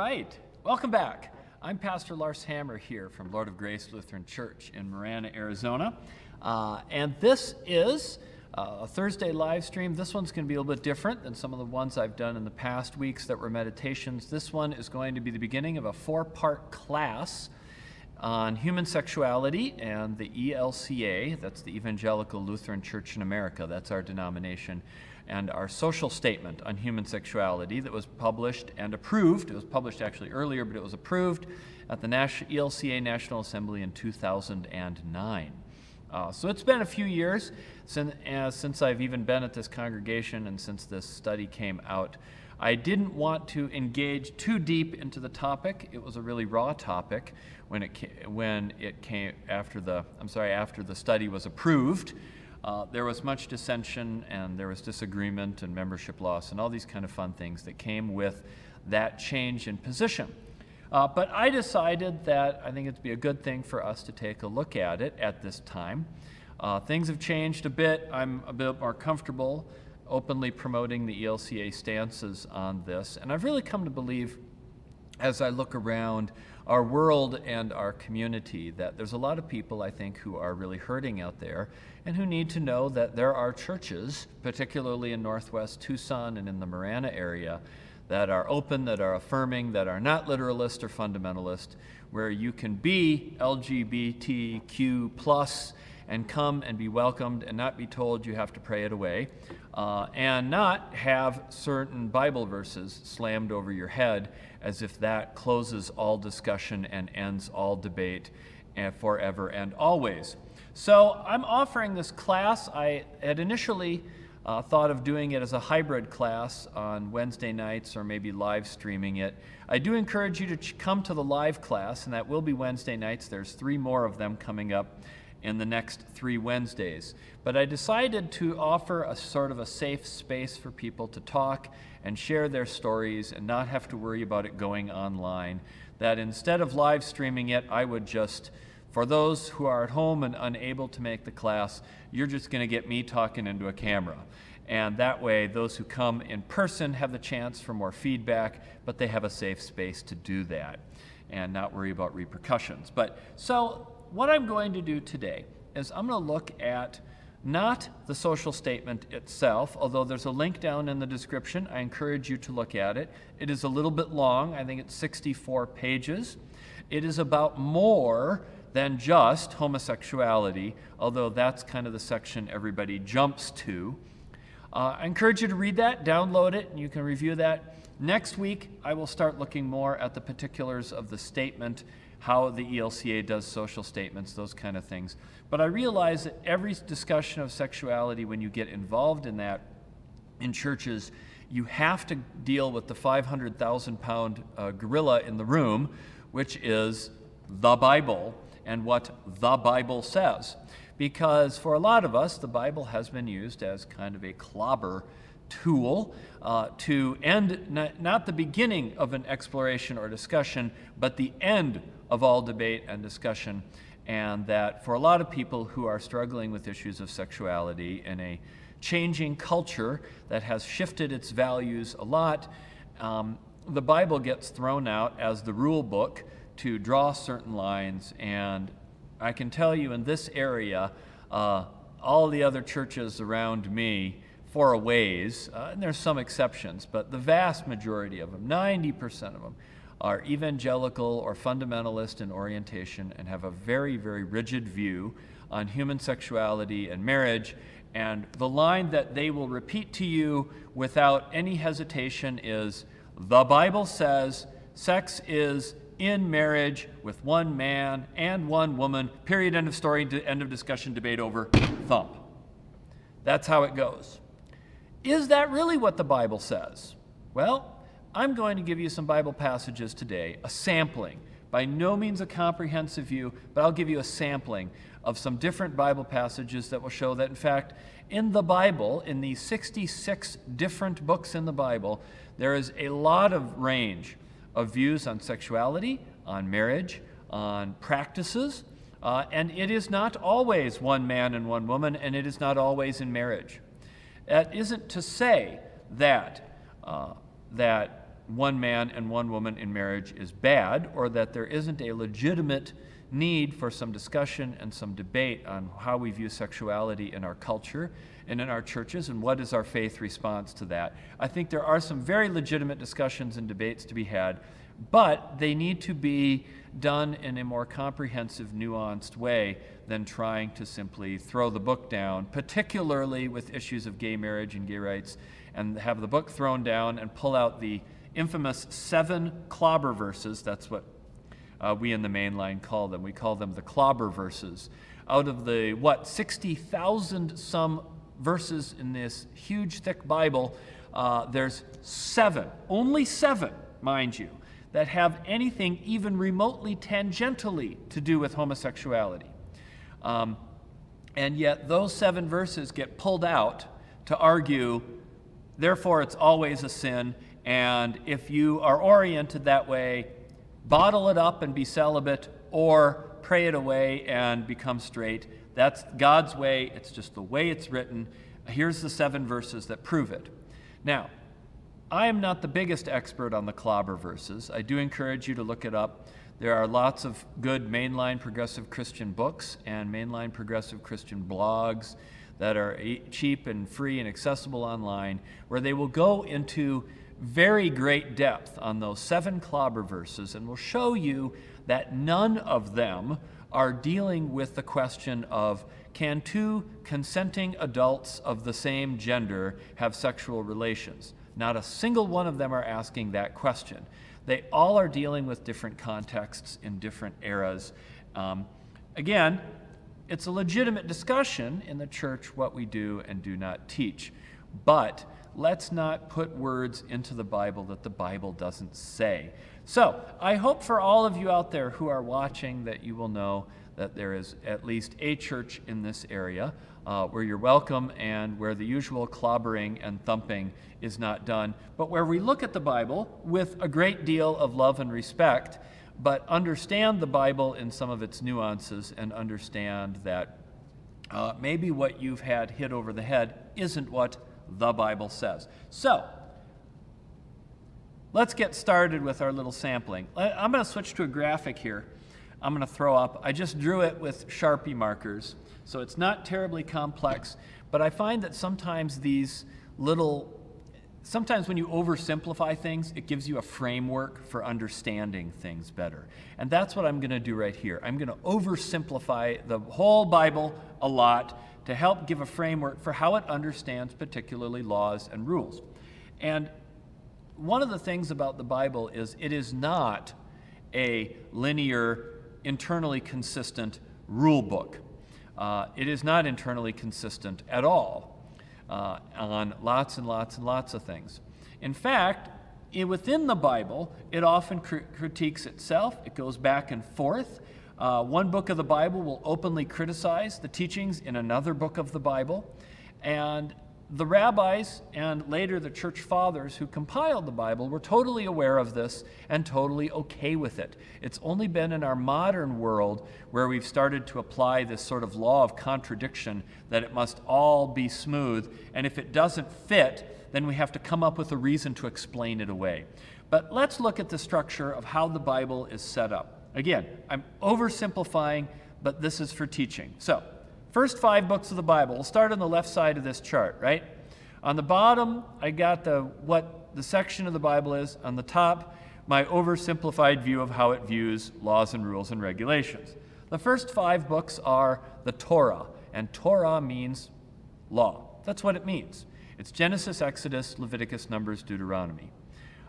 right. Welcome back. I'm Pastor Lars Hammer here from Lord of Grace Lutheran Church in Marana, Arizona. Uh, and this is uh, a Thursday live stream. This one's going to be a little bit different than some of the ones I've done in the past weeks that were meditations. This one is going to be the beginning of a four part class on human sexuality and the ELCA, that's the Evangelical Lutheran Church in America, that's our denomination, and our social statement on human sexuality that was published and approved. It was published actually earlier, but it was approved at the ELCA National Assembly in 2009. Uh, so it's been a few years since, uh, since I've even been at this congregation and since this study came out. I didn't want to engage too deep into the topic. It was a really raw topic when it came, when it came after the I'm sorry after the study was approved. Uh, there was much dissension and there was disagreement and membership loss and all these kind of fun things that came with that change in position. Uh, but I decided that I think it'd be a good thing for us to take a look at it at this time. Uh, things have changed a bit. I'm a bit more comfortable openly promoting the ELCA stances on this. And I've really come to believe, as I look around our world and our community, that there's a lot of people, I think, who are really hurting out there and who need to know that there are churches, particularly in northwest Tucson and in the Marana area, that are open, that are affirming, that are not literalist or fundamentalist, where you can be LGBTQ plus and come and be welcomed and not be told you have to pray it away, uh, and not have certain Bible verses slammed over your head as if that closes all discussion and ends all debate and forever and always. So I'm offering this class. I had initially uh, thought of doing it as a hybrid class on Wednesday nights or maybe live streaming it. I do encourage you to ch- come to the live class, and that will be Wednesday nights. There's three more of them coming up in the next three Wednesdays. But I decided to offer a sort of a safe space for people to talk and share their stories and not have to worry about it going online. That instead of live streaming it, I would just, for those who are at home and unable to make the class, you're just going to get me talking into a camera. And that way, those who come in person have the chance for more feedback, but they have a safe space to do that and not worry about repercussions. But so what I'm going to do today is I'm going to look at not the social statement itself, although there's a link down in the description. I encourage you to look at it. It is a little bit long, I think it's 64 pages. It is about more than just homosexuality, although that's kind of the section everybody jumps to. Uh, I encourage you to read that, download it, and you can review that. Next week, I will start looking more at the particulars of the statement how the ELCA does social statements, those kind of things. But I realize that every discussion of sexuality, when you get involved in that in churches, you have to deal with the 500,000 pound uh, gorilla in the room, which is the Bible and what the Bible says. Because for a lot of us, the Bible has been used as kind of a clobber tool uh, to end not, not the beginning of an exploration or discussion, but the end of all debate and discussion. And that for a lot of people who are struggling with issues of sexuality in a changing culture that has shifted its values a lot, um, the Bible gets thrown out as the rule book to draw certain lines. And I can tell you in this area, uh, all the other churches around me, for a ways, uh, and there's some exceptions, but the vast majority of them, 90% of them, are evangelical or fundamentalist in orientation and have a very, very rigid view on human sexuality and marriage. And the line that they will repeat to you without any hesitation is the Bible says sex is in marriage with one man and one woman, period, end of story, end of discussion, debate over, thump. That's how it goes. Is that really what the Bible says? Well, I'm going to give you some Bible passages today, a sampling. By no means a comprehensive view, but I'll give you a sampling of some different Bible passages that will show that, in fact, in the Bible, in the 66 different books in the Bible, there is a lot of range of views on sexuality, on marriage, on practices, uh, and it is not always one man and one woman, and it is not always in marriage. That isn't to say that, uh, that one man and one woman in marriage is bad or that there isn't a legitimate need for some discussion and some debate on how we view sexuality in our culture and in our churches and what is our faith response to that. I think there are some very legitimate discussions and debates to be had, but they need to be done in a more comprehensive, nuanced way than trying to simply throw the book down, particularly with issues of gay marriage and gay rights, and have the book thrown down and pull out the infamous seven clobber verses. That's what uh, we in the mainline call them. We call them the clobber verses. Out of the, what, 60,000 some verses in this huge, thick Bible, uh, there's seven, only seven, mind you, that have anything even remotely tangentially to do with homosexuality. Um, and yet, those seven verses get pulled out to argue, therefore, it's always a sin. And if you are oriented that way, bottle it up and be celibate, or pray it away and become straight. That's God's way. It's just the way it's written. Here's the seven verses that prove it. Now, I am not the biggest expert on the clobber verses. I do encourage you to look it up. There are lots of good mainline progressive Christian books and mainline progressive Christian blogs that are cheap and free and accessible online where they will go into very great depth on those seven clobber verses and will show you that none of them are dealing with the question of can two consenting adults of the same gender have sexual relations? Not a single one of them are asking that question. They all are dealing with different contexts in different eras. Um, again, it's a legitimate discussion in the church what we do and do not teach. But let's not put words into the Bible that the Bible doesn't say. So, I hope for all of you out there who are watching that you will know that there is at least a church in this area uh, where you're welcome and where the usual clobbering and thumping is not done, but where we look at the Bible with a great deal of love and respect, but understand the Bible in some of its nuances and understand that uh, maybe what you've had hit over the head isn't what the Bible says. So, let's get started with our little sampling. I'm going to switch to a graphic here. I'm going to throw up. I just drew it with Sharpie markers. So it's not terribly complex, but I find that sometimes these little sometimes when you oversimplify things, it gives you a framework for understanding things better. And that's what I'm going to do right here. I'm going to oversimplify the whole Bible a lot to help give a framework for how it understands particularly laws and rules. And one of the things about the Bible is it is not a linear, internally consistent rule book. Uh, it is not internally consistent at all uh, on lots and lots and lots of things. In fact, within the Bible, it often cr- critiques itself, it goes back and forth. Uh, one book of the Bible will openly criticize the teachings in another book of the Bible. And the rabbis and later the church fathers who compiled the Bible were totally aware of this and totally okay with it. It's only been in our modern world where we've started to apply this sort of law of contradiction that it must all be smooth, and if it doesn't fit, then we have to come up with a reason to explain it away. But let's look at the structure of how the Bible is set up. Again, I'm oversimplifying, but this is for teaching. So, First five books of the Bible. We'll start on the left side of this chart, right? On the bottom, I got the what the section of the Bible is. On the top, my oversimplified view of how it views laws and rules and regulations. The first five books are the Torah, and Torah means law. That's what it means. It's Genesis, Exodus, Leviticus, Numbers, Deuteronomy.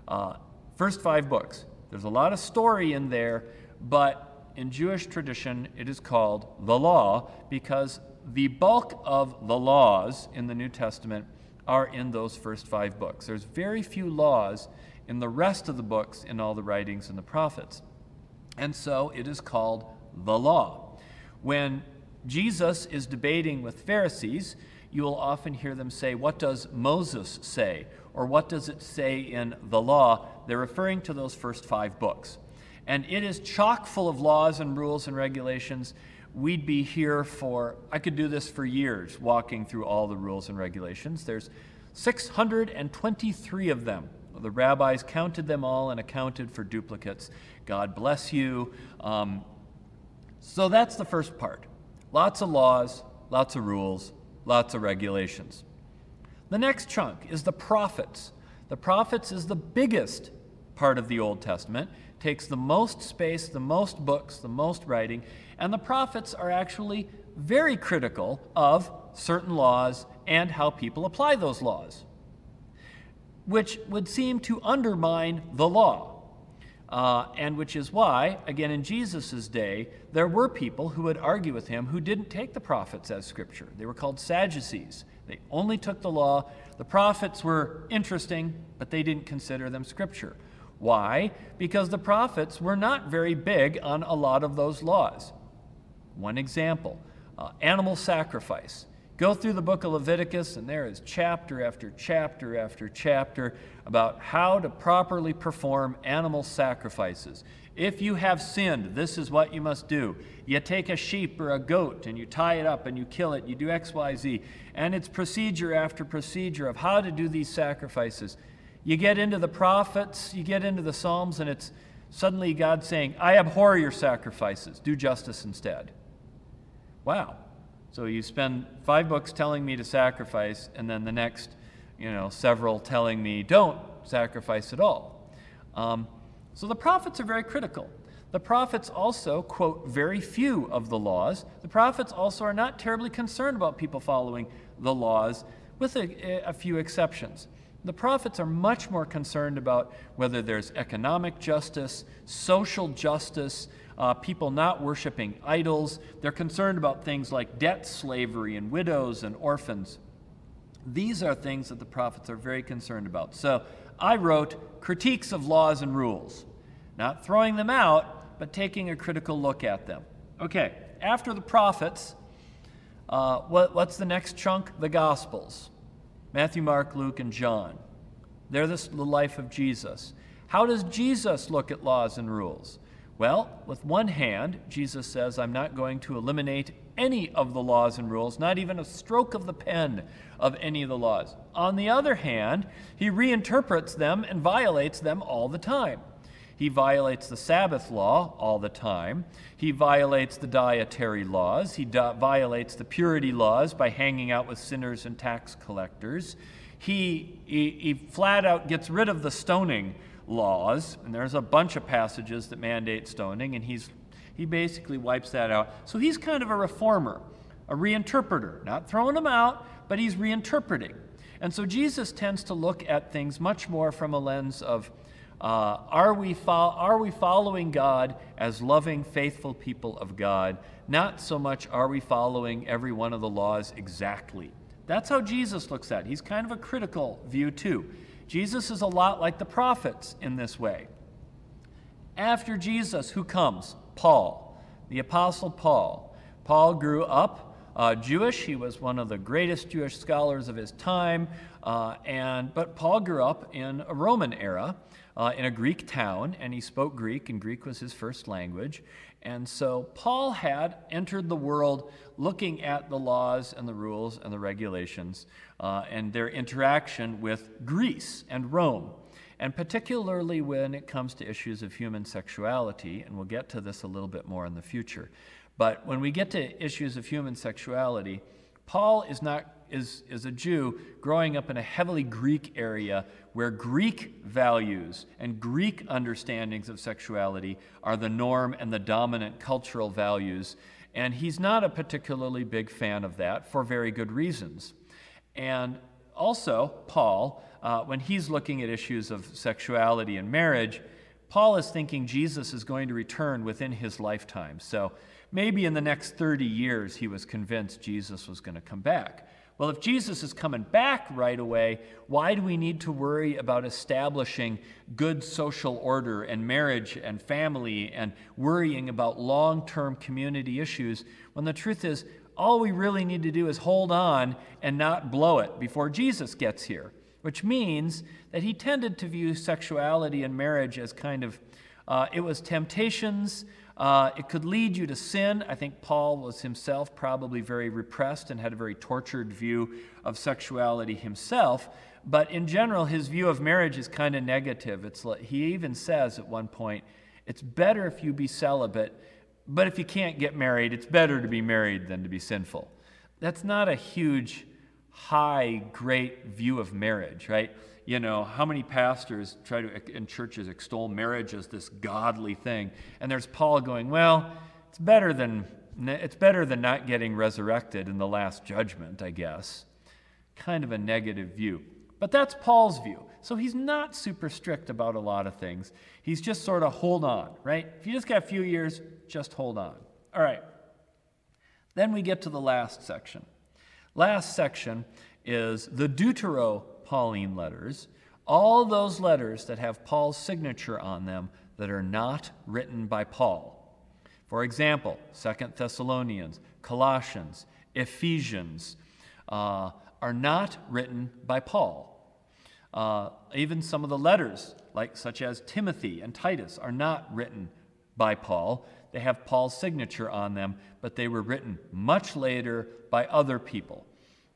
Uh, first five books. There's a lot of story in there, but in Jewish tradition, it is called the law because the bulk of the laws in the New Testament are in those first five books. There's very few laws in the rest of the books in all the writings and the prophets. And so it is called the law. When Jesus is debating with Pharisees, you will often hear them say, What does Moses say? Or what does it say in the law? They're referring to those first five books and it is chock full of laws and rules and regulations. We'd be here for, I could do this for years, walking through all the rules and regulations. There's 623 of them. the rabbis counted them all and accounted for duplicates. God bless you. Um, so that's the first part. Lots of laws, lots of rules, lots of regulations. The next chunk is the prophets. The prophets is the biggest part of the Old Testament, takes the most space, the most books, the most writing, and the prophets are actually very critical of certain laws and how people apply those laws, which would seem to undermine the law. Uh, and which is why, again, in Jesus' day, there were people who would argue with him who didn't take the prophets as scripture. They were called Sadducees. They only took the law. The prophets were interesting, but they didn't consider them scripture. Why? Because the prophets were not very big on a lot of those laws. One example uh, animal sacrifice. Go through the book of Leviticus, and there is chapter after chapter after chapter about how to properly perform animal sacrifices. If you have sinned, this is what you must do. You take a sheep or a goat and you tie it up and you kill it. You do X, Y, Z. And it's procedure after procedure of how to do these sacrifices. You get into the prophets, you get into the Psalms, and it's suddenly God saying, I abhor your sacrifices. Do justice instead. Wow. So you spend five books telling me to sacrifice, and then the next, you know, several telling me don't sacrifice at all. Um, so the prophets are very critical. The prophets also quote very few of the laws. The prophets also are not terribly concerned about people following the laws, with a, a few exceptions. The prophets are much more concerned about whether there's economic justice, social justice, uh, people not worshiping idols. They're concerned about things like debt slavery and widows and orphans. These are things that the prophets are very concerned about. So I wrote critiques of laws and rules, not throwing them out, but taking a critical look at them. Okay, after the prophets, uh, what, what's the next chunk? The Gospels Matthew, Mark, Luke, and John. They're the life of Jesus. How does Jesus look at laws and rules? Well, with one hand, Jesus says, I'm not going to eliminate any of the laws and rules, not even a stroke of the pen of any of the laws. On the other hand, he reinterprets them and violates them all the time. He violates the Sabbath law all the time. He violates the dietary laws. He violates the purity laws by hanging out with sinners and tax collectors. He, he, he flat out gets rid of the stoning laws, and there's a bunch of passages that mandate stoning, and he's, he basically wipes that out. So he's kind of a reformer, a reinterpreter, not throwing them out, but he's reinterpreting. And so Jesus tends to look at things much more from a lens of uh, are, we fo- are we following God as loving, faithful people of God? Not so much are we following every one of the laws exactly. That's how Jesus looks at it. He's kind of a critical view, too. Jesus is a lot like the prophets in this way. After Jesus, who comes? Paul, the Apostle Paul. Paul grew up uh, Jewish. He was one of the greatest Jewish scholars of his time. Uh, and, but Paul grew up in a Roman era, uh, in a Greek town, and he spoke Greek, and Greek was his first language. And so Paul had entered the world looking at the laws and the rules and the regulations uh, and their interaction with Greece and Rome, and particularly when it comes to issues of human sexuality. And we'll get to this a little bit more in the future. But when we get to issues of human sexuality, Paul is not is, is a Jew growing up in a heavily Greek area where Greek values and Greek understandings of sexuality are the norm and the dominant cultural values. And he's not a particularly big fan of that for very good reasons. And also, Paul, uh, when he's looking at issues of sexuality and marriage, Paul is thinking Jesus is going to return within his lifetime. So maybe in the next 30 years, he was convinced Jesus was going to come back. Well, if Jesus is coming back right away, why do we need to worry about establishing good social order and marriage and family and worrying about long term community issues when the truth is, all we really need to do is hold on and not blow it before Jesus gets here? Which means that he tended to view sexuality and marriage as kind of Uh, it was temptations. Uh, it could lead you to sin. I think Paul was himself probably very repressed and had a very tortured view of sexuality himself. But in general, his view of marriage is kind of negative. It's like, he even says at one point, it's better if you be celibate, but if you can't get married, it's better to be married than to be sinful. That's not a huge, high, great view of marriage, right? You know, how many pastors try to, in churches, extol marriage as this godly thing? And there's Paul going, well, it's better than, it's better than not getting resurrected in the last judgment, I guess. Kind of a negative view. But that's Paul's view. So he's not super strict about a lot of things. He's just sort of hold on, right? If you just got a few years, just hold on. All right. Then we get to the last section. Last section is the Deutero Pauline letters, all those letters that have Paul's signature on them that are not written by Paul. For example, Second Thessalonians, Colossians, Ephesians uh, are not written by Paul. Uh, even some of the letters, like such as Timothy and Titus, are not written by Paul. They have Paul's signature on them, but they were written much later by other people.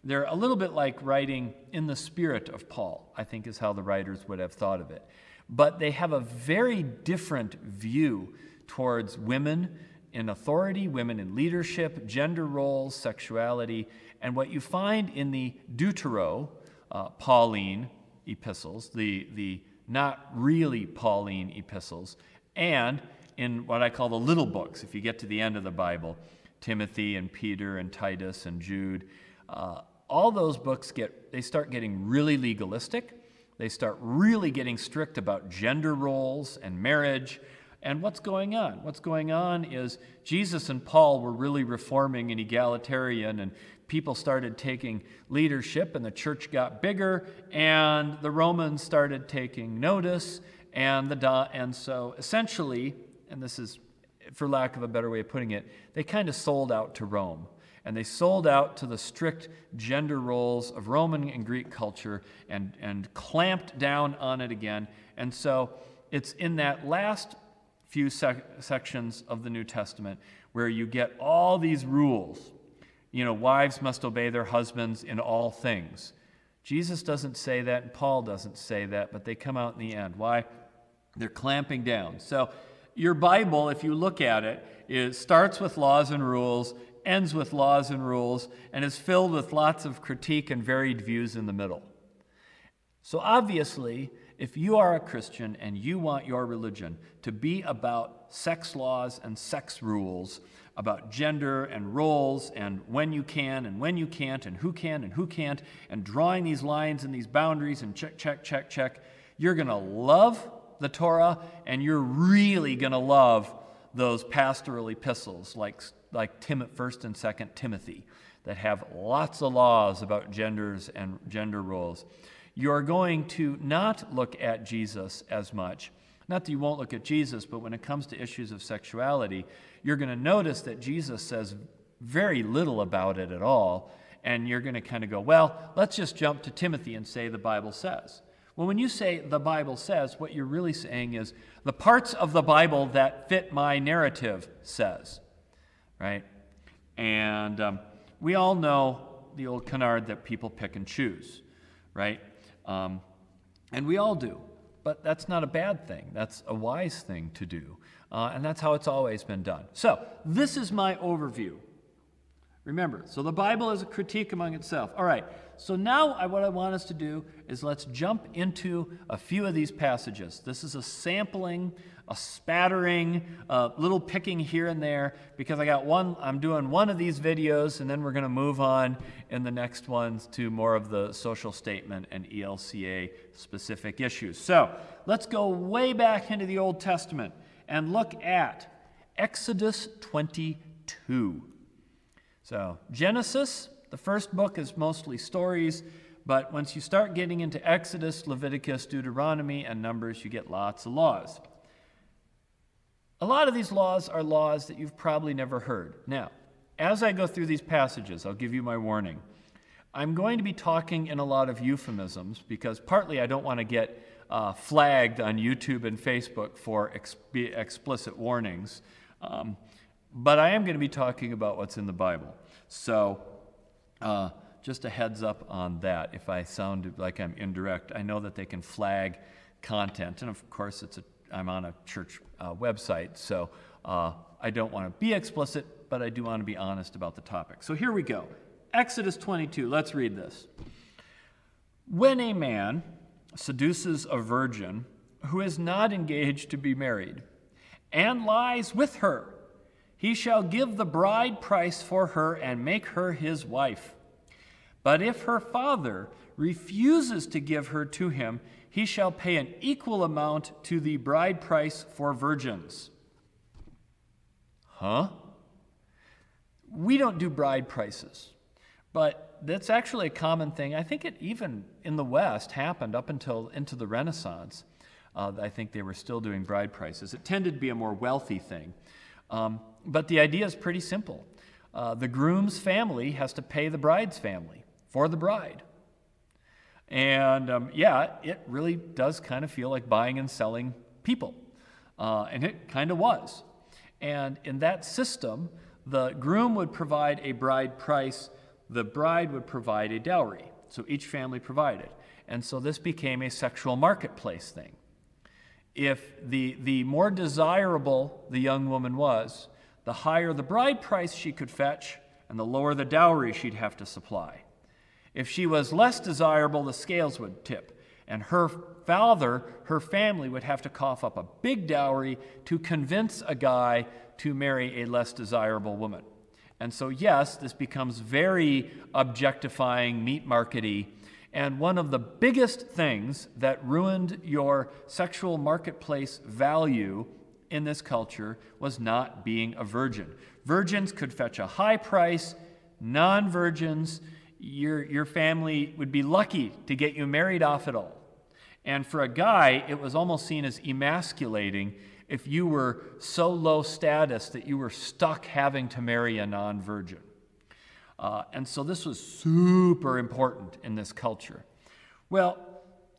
They're a little bit like writing in the spirit of Paul, I think is how the writers would have thought of it. But they have a very different view towards women in authority, women in leadership, gender roles, sexuality. And what you find in the Deutero, uh, Pauline epistles, the, the not really Pauline epistles, and in what I call the little books, if you get to the end of the Bible, Timothy and Peter and Titus and Jude, uh, all those books get they start getting really legalistic. They start really getting strict about gender roles and marriage. And what's going on? What's going on is Jesus and Paul were really reforming and egalitarian, and people started taking leadership, and the church got bigger, and the Romans started taking notice, and the and so essentially, and this is for lack of a better way of putting it, they kind of sold out to Rome and they sold out to the strict gender roles of Roman and Greek culture and, and clamped down on it again. And so it's in that last few sec- sections of the New Testament where you get all these rules. You know, wives must obey their husbands in all things. Jesus doesn't say that, and Paul doesn't say that, but they come out in the end. Why? They're clamping down. So, your Bible, if you look at it, it starts with laws and rules ends with laws and rules, and is filled with lots of critique and varied views in the middle. So, obviously, if you are a Christian and you want your religion to be about sex laws and sex rules, about gender and roles and when you can and when you can't and who can and who can't, and drawing these lines and these boundaries and check, check, check, check, you're going to love the Torah and you're really going to love those pastoral epistles like like Tim, First and Second Timothy that have lots of laws about genders and gender roles. You're going to not look at Jesus as much. Not that you won't look at Jesus, but when it comes to issues of sexuality, you're going to notice that Jesus says very little about it at all. And you're going to kind of go, well, let's just jump to Timothy and say the Bible says. Well, when you say the Bible says, what you're really saying is the parts of the Bible that fit my narrative says right? And um, we all know the old canard that people pick and choose, right? Um, and we all do. But that's not a bad thing. That's a wise thing to do. Uh, and that's how it's always been done. So, this is my overview. Remember, so the Bible is a critique among itself. All right, so now I, what I want us to do is let's jump into a few of these passages. This is a sampling a spattering, a little picking here and there, because I got one, I'm doing one of these videos, and then we're going to move on in the next ones to more of the social statement and ELCA specific issues. So let's go way back into the Old Testament and look at Exodus 22. So, Genesis, the first book, is mostly stories. But once you start getting into Exodus, Leviticus, Deuteronomy, and Numbers, you get lots of laws. A lot of these laws are laws that you've probably never heard. Now, as I go through these passages, I'll give you my warning. I'm going to be talking in a lot of euphemisms because partly I don't want to get uh, flagged on YouTube and Facebook for ex- explicit warnings. Um, but I am going to be talking about what's in the Bible. So, uh, just a heads up on that. If I sound like I'm indirect, I know that they can flag content, and of course, it's a, I'm on a church uh, website, so uh, I don't want to be explicit, but I do want to be honest about the topic. So here we go. Exodus 22. Let's read this. When a man seduces a virgin who is not engaged to be married and lies with her, he shall give the bride price for her and make her his wife. But if her father refuses to give her to him, he shall pay an equal amount to the bride price for virgins. Huh? We don't do bride prices, but that's actually a common thing. I think it even in the West happened up until into the Renaissance. Uh, I think they were still doing bride prices. It tended to be a more wealthy thing. Um, but the idea is pretty simple. Uh, the groom's family has to pay the bride's family for the bride. And um, yeah, it really does kind of feel like buying and selling people. Uh, and it kind of was. And in that system, the groom would provide a bride price, the bride would provide a dowry. So each family provided. And so this became a sexual marketplace thing if the, the more desirable the young woman was, the higher the bride price she could fetch, and the lower the dowry she'd have to supply. If she was less desirable, the scales would tip, and her father, her family, would have to cough up a big dowry to convince a guy to marry a less desirable woman. And so, yes, this becomes very objectifying, meat markety, and one of the biggest things that ruined your sexual marketplace value in this culture was not being a virgin. Virgins could fetch a high price, non virgins, your, your family would be lucky to get you married off at all. And for a guy, it was almost seen as emasculating if you were so low status that you were stuck having to marry a non virgin. Uh, and so this was super important in this culture. Well,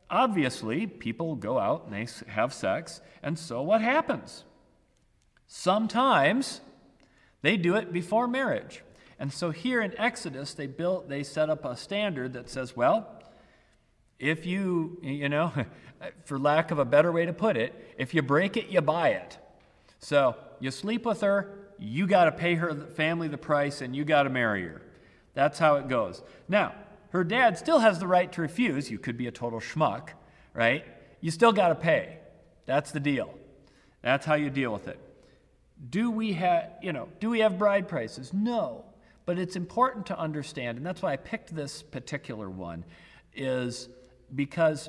obviously, people go out and they have sex, and so what happens? Sometimes they do it before marriage. And so here in Exodus, they built, they set up a standard that says, well, if you, you know, for lack of a better way to put it, if you break it, you buy it. So you sleep with her, you got to pay her family the price, and you got to marry her. That's how it goes. Now, her dad still has the right to refuse. You could be a total schmuck, right? You still got to pay. That's the deal. That's how you deal with it. Do we have, you know, do we have bride prices? No. But it's important to understand, and that's why I picked this particular one, is because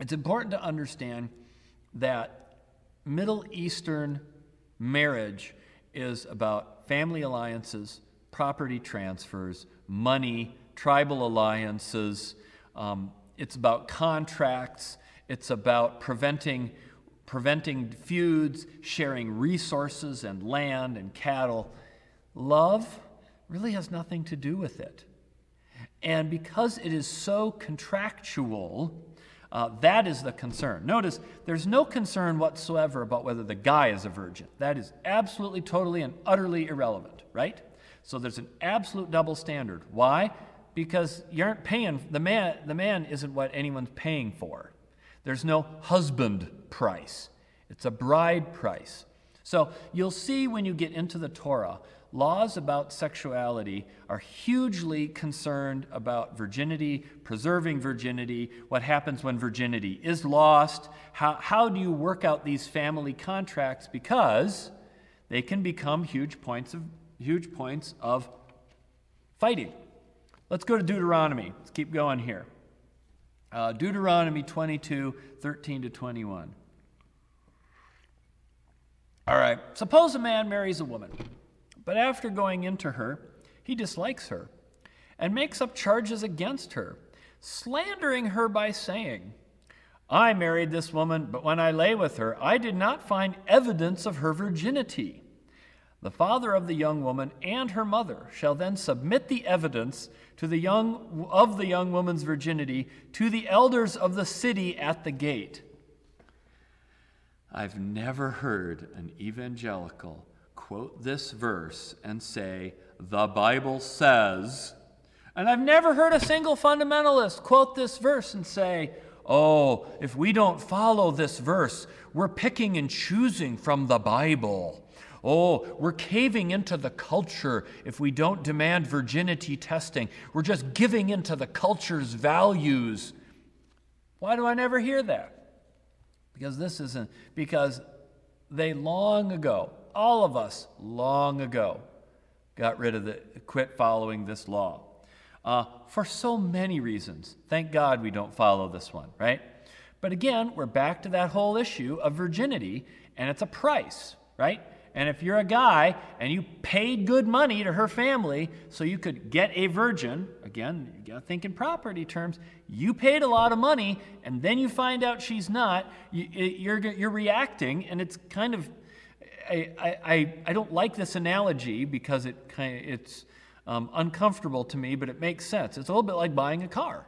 it's important to understand that Middle Eastern marriage is about family alliances, property transfers, money, tribal alliances. Um, it's about contracts. It's about preventing, preventing feuds, sharing resources and land and cattle. Love really has nothing to do with it. And because it is so contractual, uh, that is the concern. Notice there's no concern whatsoever about whether the guy is a virgin. That is absolutely, totally, and utterly irrelevant, right? So there's an absolute double standard. Why? Because you aren't paying, the man, the man isn't what anyone's paying for. There's no husband price, it's a bride price. So you'll see when you get into the Torah, laws about sexuality are hugely concerned about virginity, preserving virginity, what happens when virginity is lost, how, how do you work out these family contracts because they can become huge points of huge points of fighting. Let's go to Deuteronomy. Let's keep going here. Uh, Deuteronomy 22, 13 to 21. All right. Suppose a man marries a woman, but after going into her, he dislikes her and makes up charges against her, slandering her by saying, I married this woman, but when I lay with her, I did not find evidence of her virginity. The father of the young woman and her mother shall then submit the evidence to the young, of the young woman's virginity to the elders of the city at the gate. I've never heard an evangelical quote this verse and say, The Bible says. And I've never heard a single fundamentalist quote this verse and say, Oh, if we don't follow this verse, we're picking and choosing from the Bible. Oh, we're caving into the culture if we don't demand virginity testing. We're just giving into the culture's values. Why do I never hear that? Because this isn't, because they long ago, all of us long ago, got rid of the, quit following this law. Uh, for so many reasons. Thank God we don't follow this one, right? But again, we're back to that whole issue of virginity, and it's a price, right? And if you're a guy and you paid good money to her family so you could get a virgin, again, you got to think in property terms, you paid a lot of money and then you find out she's not, you, you're, you're reacting, and it's kind of, I, I, I don't like this analogy because it kind of, it's um, uncomfortable to me, but it makes sense. It's a little bit like buying a car.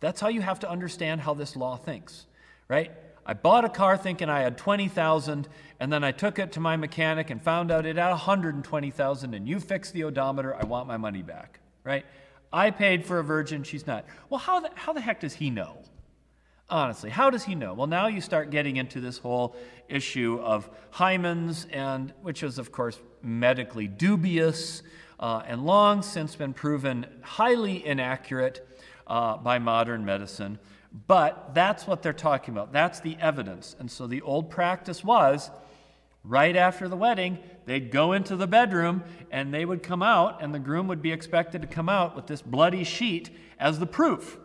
That's how you have to understand how this law thinks, right? I bought a car thinking I had 20,000 and then I took it to my mechanic and found out it had 120,000 and you fixed the odometer, I want my money back, right? I paid for a virgin, she's not. Well, how the, how the heck does he know? Honestly, how does he know? Well, now you start getting into this whole issue of hymens, and which is, of course, medically dubious uh, and long since been proven highly inaccurate uh, by modern medicine. But that's what they're talking about. That's the evidence. And so the old practice was right after the wedding, they'd go into the bedroom and they would come out, and the groom would be expected to come out with this bloody sheet as the proof.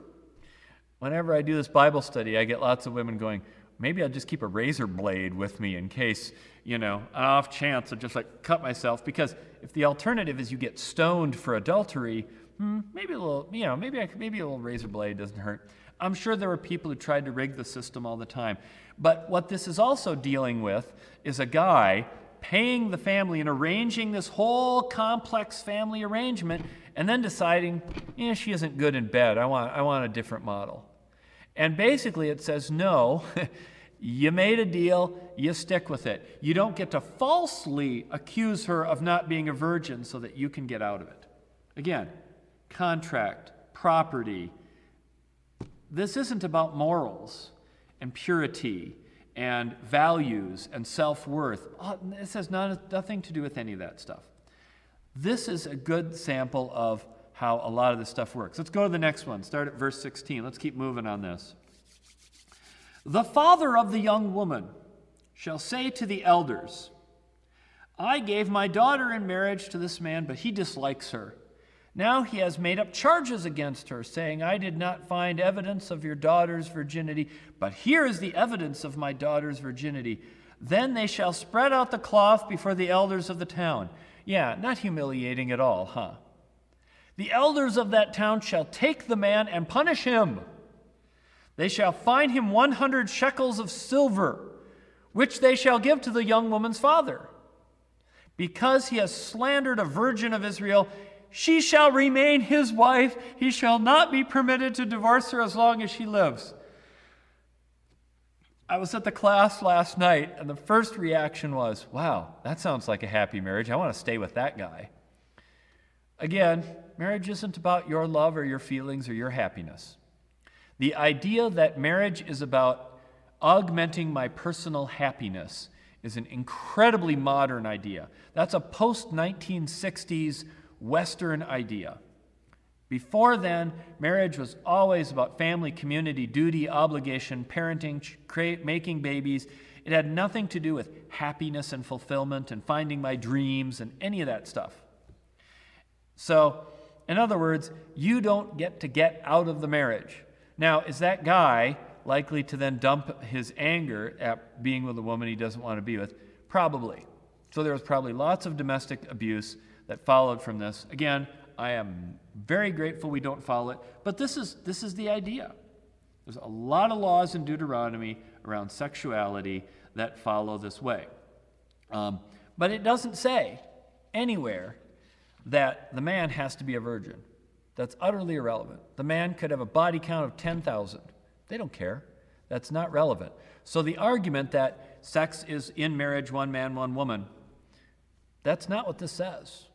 Whenever I do this Bible study, I get lots of women going, maybe I'll just keep a razor blade with me in case, you know, off chance I'll just like cut myself. Because if the alternative is you get stoned for adultery, hmm, maybe a little, you know, maybe I, maybe a little razor blade doesn't hurt. I'm sure there were people who tried to rig the system all the time. But what this is also dealing with is a guy paying the family and arranging this whole complex family arrangement and then deciding, yeah, she isn't good in bed. I want, I want a different model. And basically, it says, no, you made a deal, you stick with it. You don't get to falsely accuse her of not being a virgin so that you can get out of it. Again, contract, property, this isn't about morals and purity and values and self worth. Uh, this has nothing to do with any of that stuff. This is a good sample of how a lot of this stuff works. Let's go to the next one. Start at verse 16. Let's keep moving on this. The father of the young woman shall say to the elders, I gave my daughter in marriage to this man, but he dislikes her. Now he has made up charges against her, saying, I did not find evidence of your daughter's virginity, but here is the evidence of my daughter's virginity. Then they shall spread out the cloth before the elders of the town. Yeah, not humiliating at all, huh? The elders of that town shall take the man and punish him. They shall fine him 100 shekels of silver, which they shall give to the young woman's father. Because he has slandered a virgin of Israel, she shall remain his wife. He shall not be permitted to divorce her as long as she lives. I was at the class last night, and the first reaction was, wow, that sounds like a happy marriage. I want to stay with that guy. Again, marriage isn't about your love or your feelings or your happiness. The idea that marriage is about augmenting my personal happiness is an incredibly modern idea. That's a post 1960s Western idea. Before then, marriage was always about family, community, duty, obligation, parenting, create, making babies. It had nothing to do with happiness and fulfillment and finding my dreams and any of that stuff. So, in other words, you don't get to get out of the marriage. Now, is that guy likely to then dump his anger at being with a woman he doesn't want to be with? Probably. So, there was probably lots of domestic abuse that followed from this. Again, I am very grateful we don't follow it, but this is, this is the idea. There's a lot of laws in Deuteronomy around sexuality that follow this way. Um, but it doesn't say anywhere that the man has to be a virgin. That's utterly irrelevant. The man could have a body count of 10,000. They don't care. That's not relevant. So the argument that sex is in marriage, one man, one woman, that's not what this says.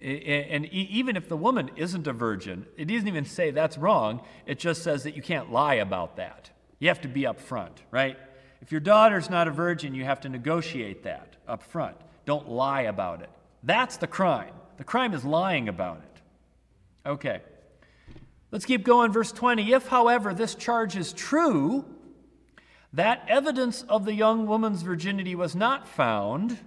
And even if the woman isn't a virgin, it doesn't even say that's wrong. It just says that you can't lie about that. You have to be upfront, right? If your daughter's not a virgin, you have to negotiate that up front. Don't lie about it. That's the crime. The crime is lying about it. Okay. Let's keep going. Verse 20. If, however, this charge is true, that evidence of the young woman's virginity was not found,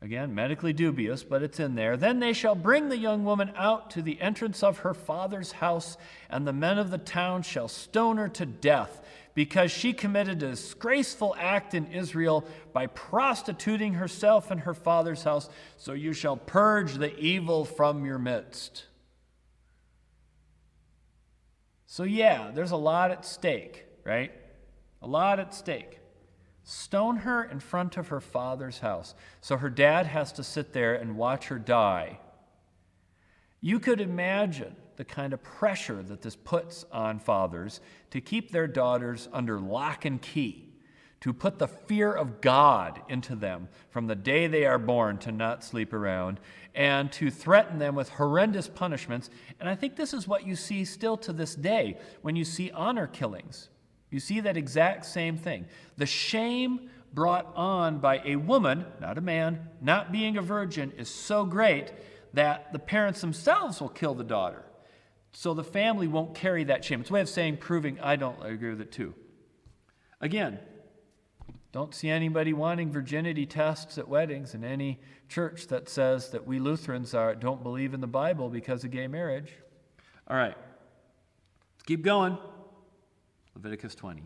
again, medically dubious, but it's in there, then they shall bring the young woman out to the entrance of her father's house, and the men of the town shall stone her to death because she committed a disgraceful act in Israel by prostituting herself in her father's house. So you shall purge the evil from your midst. So, yeah, there's a lot at stake, right? A lot at stake. Stone her in front of her father's house. So her dad has to sit there and watch her die. You could imagine the kind of pressure that this puts on fathers to keep their daughters under lock and key, to put the fear of God into them from the day they are born to not sleep around, and to threaten them with horrendous punishments. And I think this is what you see still to this day when you see honor killings. You see that exact same thing. The shame brought on by a woman, not a man, not being a virgin, is so great that the parents themselves will kill the daughter so the family won't carry that shame. It's a way of saying, proving I don't agree with it too. Again, don't see anybody wanting virginity tests at weddings in any church that says that we Lutherans are, don't believe in the Bible because of gay marriage. All right, let's keep going. Leviticus 20.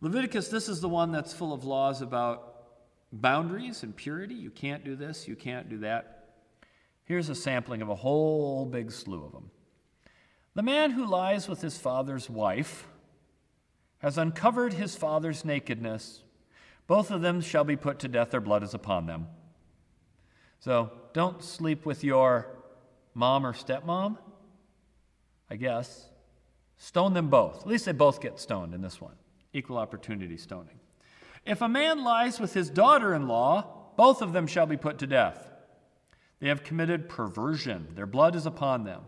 Leviticus, this is the one that's full of laws about boundaries and purity. You can't do this, you can't do that. Here's a sampling of a whole big slew of them. The man who lies with his father's wife has uncovered his father's nakedness. Both of them shall be put to death, their blood is upon them. So don't sleep with your mom or stepmom, I guess. Stone them both. At least they both get stoned in this one. Equal opportunity stoning. If a man lies with his daughter in law, both of them shall be put to death. They have committed perversion, their blood is upon them.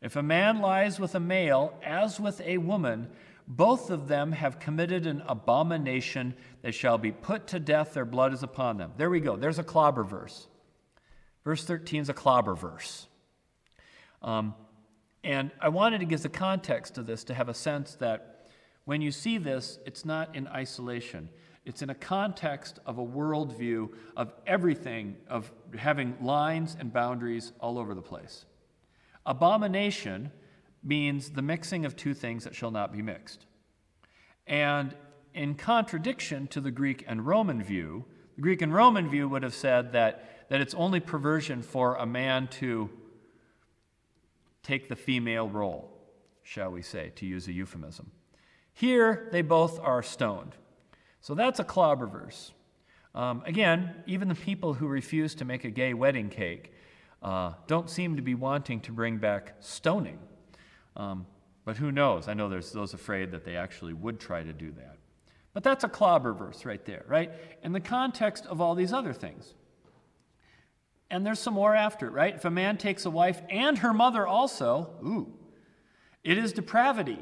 If a man lies with a male, as with a woman, both of them have committed an abomination. They shall be put to death, their blood is upon them. There we go. There's a clobber verse. Verse 13 is a clobber verse. Um, and I wanted to give the context to this to have a sense that when you see this, it's not in isolation. It's in a context of a worldview of everything, of having lines and boundaries all over the place. Abomination means the mixing of two things that shall not be mixed. And in contradiction to the Greek and Roman view, the Greek and Roman view would have said that, that it's only perversion for a man to take the female role, shall we say, to use a euphemism. Here, they both are stoned. So that's a clobber verse. Um, again, even the people who refuse to make a gay wedding cake uh, don't seem to be wanting to bring back stoning. Um, but who knows? I know there's those afraid that they actually would try to do that. But that's a clobber verse right there, right? In the context of all these other things. And there's some more after it, right? If a man takes a wife and her mother also, ooh, it is depravity.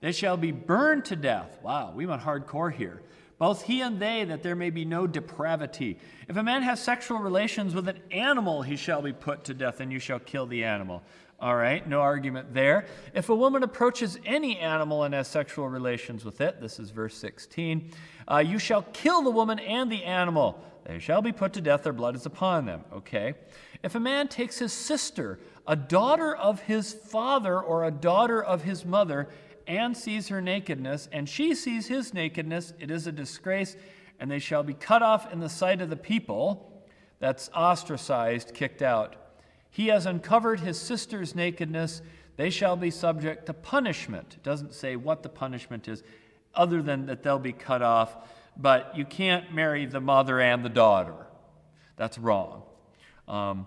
They shall be burned to death. Wow, we went hardcore here both he and they, that there may be no depravity. If a man has sexual relations with an animal, he shall be put to death, and you shall kill the animal. All right, no argument there. If a woman approaches any animal and has sexual relations with it, this is verse 16, uh, you shall kill the woman and the animal. They shall be put to death, their blood is upon them. Okay. If a man takes his sister, a daughter of his father or a daughter of his mother, and sees her nakedness, and she sees his nakedness, it is a disgrace, and they shall be cut off in the sight of the people. That's ostracized, kicked out. He has uncovered his sister's nakedness, they shall be subject to punishment. It doesn't say what the punishment is, other than that they'll be cut off, but you can't marry the mother and the daughter. That's wrong. Um,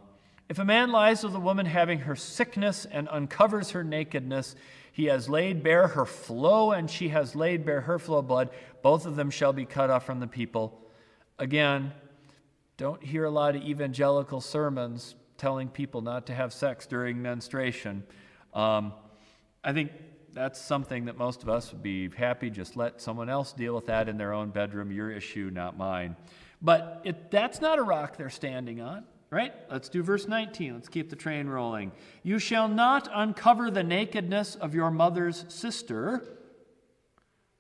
if a man lies with a woman having her sickness and uncovers her nakedness, he has laid bare her flow, and she has laid bare her flow of blood. Both of them shall be cut off from the people. Again, don't hear a lot of evangelical sermons telling people not to have sex during menstruation. Um, I think that's something that most of us would be happy just let someone else deal with that in their own bedroom. Your issue, not mine. But it, that's not a rock they're standing on, right? Let's do verse 19. Let's keep the train rolling. You shall not uncover the nakedness of your mother's sister.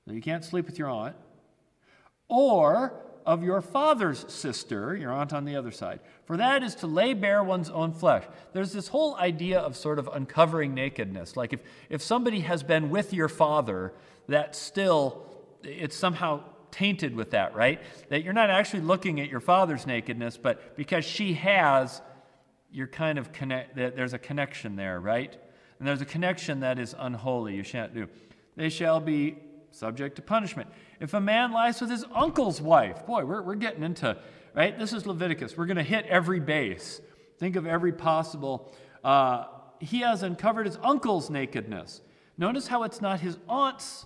You can't sleep with your aunt. Or of your father's sister, your aunt on the other side, for that is to lay bare one's own flesh. There's this whole idea of sort of uncovering nakedness. Like if, if somebody has been with your father, that still, it's somehow tainted with that, right? That you're not actually looking at your father's nakedness, but because she has, you're kind of connect, there's a connection there, right? And there's a connection that is unholy, you shan't do. They shall be subject to punishment. If a man lies with his uncle's wife, boy, we're, we're getting into, right? This is Leviticus. We're going to hit every base. Think of every possible. Uh, he has uncovered his uncle's nakedness. Notice how it's not his aunt's,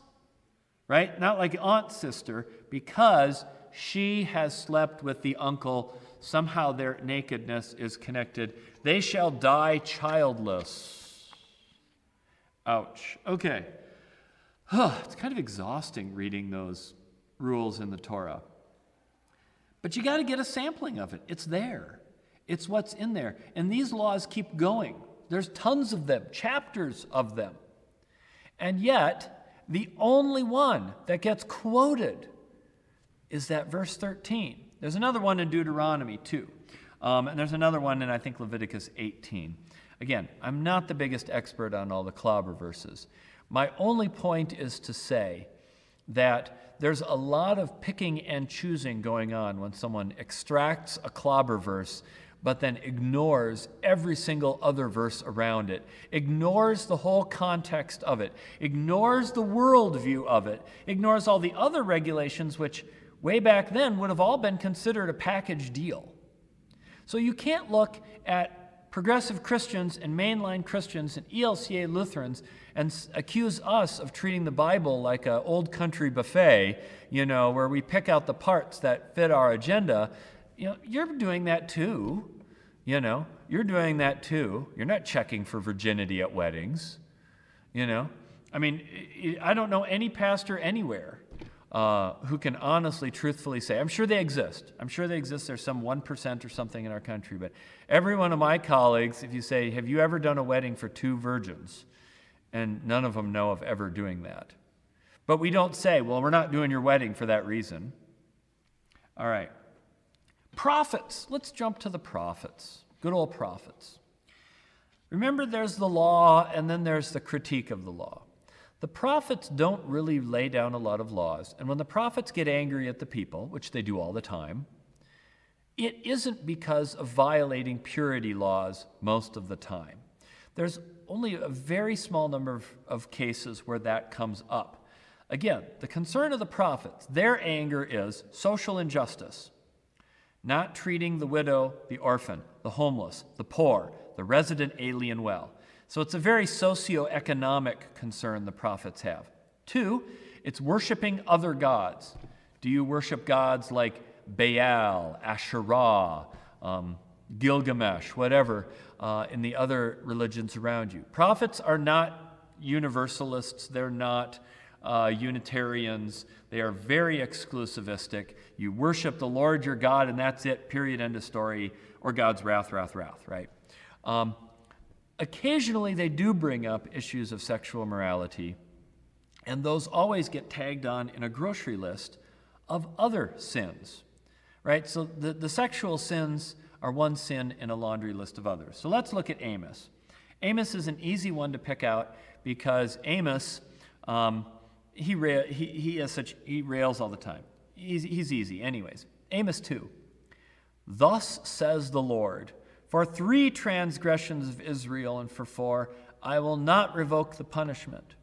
right? Not like aunt sister, because she has slept with the uncle. Somehow their nakedness is connected. They shall die childless. Ouch. Okay it's kind of exhausting reading those rules in the Torah. But you got to get a sampling of it. It's there, it's what's in there. And these laws keep going. There's tons of them, chapters of them. And yet, the only one that gets quoted is that verse 13. There's another one in Deuteronomy, too. Um, and there's another one in, I think, Leviticus 18. Again, I'm not the biggest expert on all the clobber verses. My only point is to say that there's a lot of picking and choosing going on when someone extracts a clobber verse but then ignores every single other verse around it, ignores the whole context of it, ignores the worldview of it, ignores all the other regulations, which way back then would have all been considered a package deal. So you can't look at progressive Christians and mainline Christians and ELCA Lutherans and accuse us of treating the Bible like an old country buffet, you know, where we pick out the parts that fit our agenda. You know, you're doing that too. You know, you're doing that too. You're not checking for virginity at weddings. You know, I mean, I don't know any pastor anywhere uh, who can honestly, truthfully say, I'm sure they exist. I'm sure they exist. There's some 1% or something in our country. But every one of my colleagues, if you say, Have you ever done a wedding for two virgins? And none of them know of ever doing that. But we don't say, Well, we're not doing your wedding for that reason. All right. Prophets. Let's jump to the prophets. Good old prophets. Remember, there's the law, and then there's the critique of the law. The prophets don't really lay down a lot of laws. And when the prophets get angry at the people, which they do all the time, it isn't because of violating purity laws most of the time. There's only a very small number of, of cases where that comes up. Again, the concern of the prophets, their anger is social injustice, not treating the widow, the orphan, the homeless, the poor, the resident alien well. So it's a very socio-economic concern the prophets have. Two, it's worshiping other gods. Do you worship gods like Baal, Asherah, um, Gilgamesh, whatever, uh, in the other religions around you? Prophets are not universalists, they're not uh, Unitarians. They are very exclusivistic. You worship the Lord your God, and that's it, period, end of story, or God's wrath, wrath, wrath, right? Um, Occasionally, they do bring up issues of sexual morality, and those always get tagged on in a grocery list of other sins, right? So the, the sexual sins are one sin in a laundry list of others. So let's look at Amos. Amos is an easy one to pick out because Amos, um, he, he, he, has such, he rails all the time. He's, he's easy. Anyways, Amos 2. Thus says the Lord for three transgressions of Israel, and for four, I will not revoke the punishment,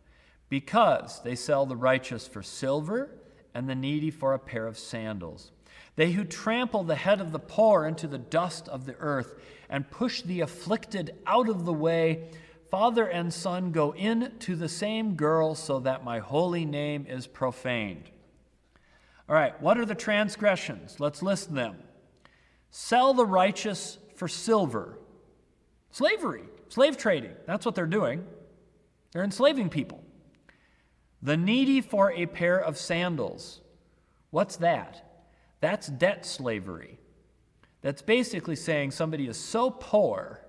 because they sell the righteous for silver and the needy for a pair of sandals. They who trample the head of the poor into the dust of the earth and push the afflicted out of the way. Father and son go in to the same girl so that my holy name is profaned. All right, what are the transgressions? Let's list them. Sell the righteous for silver. Slavery, slave trading. That's what they're doing. They're enslaving people. The needy for a pair of sandals. What's that? That's debt slavery. That's basically saying somebody is so poor,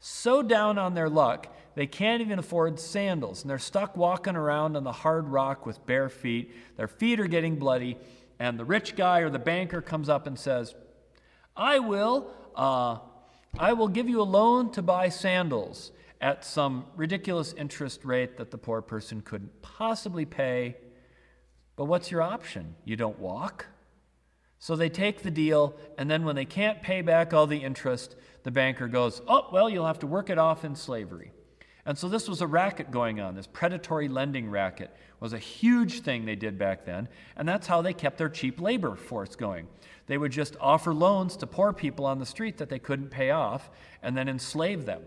so down on their luck, they can't even afford sandals. And they're stuck walking around on the hard rock with bare feet. Their feet are getting bloody. And the rich guy or the banker comes up and says, I will, uh, I will give you a loan to buy sandals at some ridiculous interest rate that the poor person couldn't possibly pay. But what's your option? You don't walk? So they take the deal, and then when they can't pay back all the interest, the banker goes, Oh, well, you'll have to work it off in slavery. And so this was a racket going on. This predatory lending racket was a huge thing they did back then, and that's how they kept their cheap labor force going. They would just offer loans to poor people on the street that they couldn't pay off and then enslave them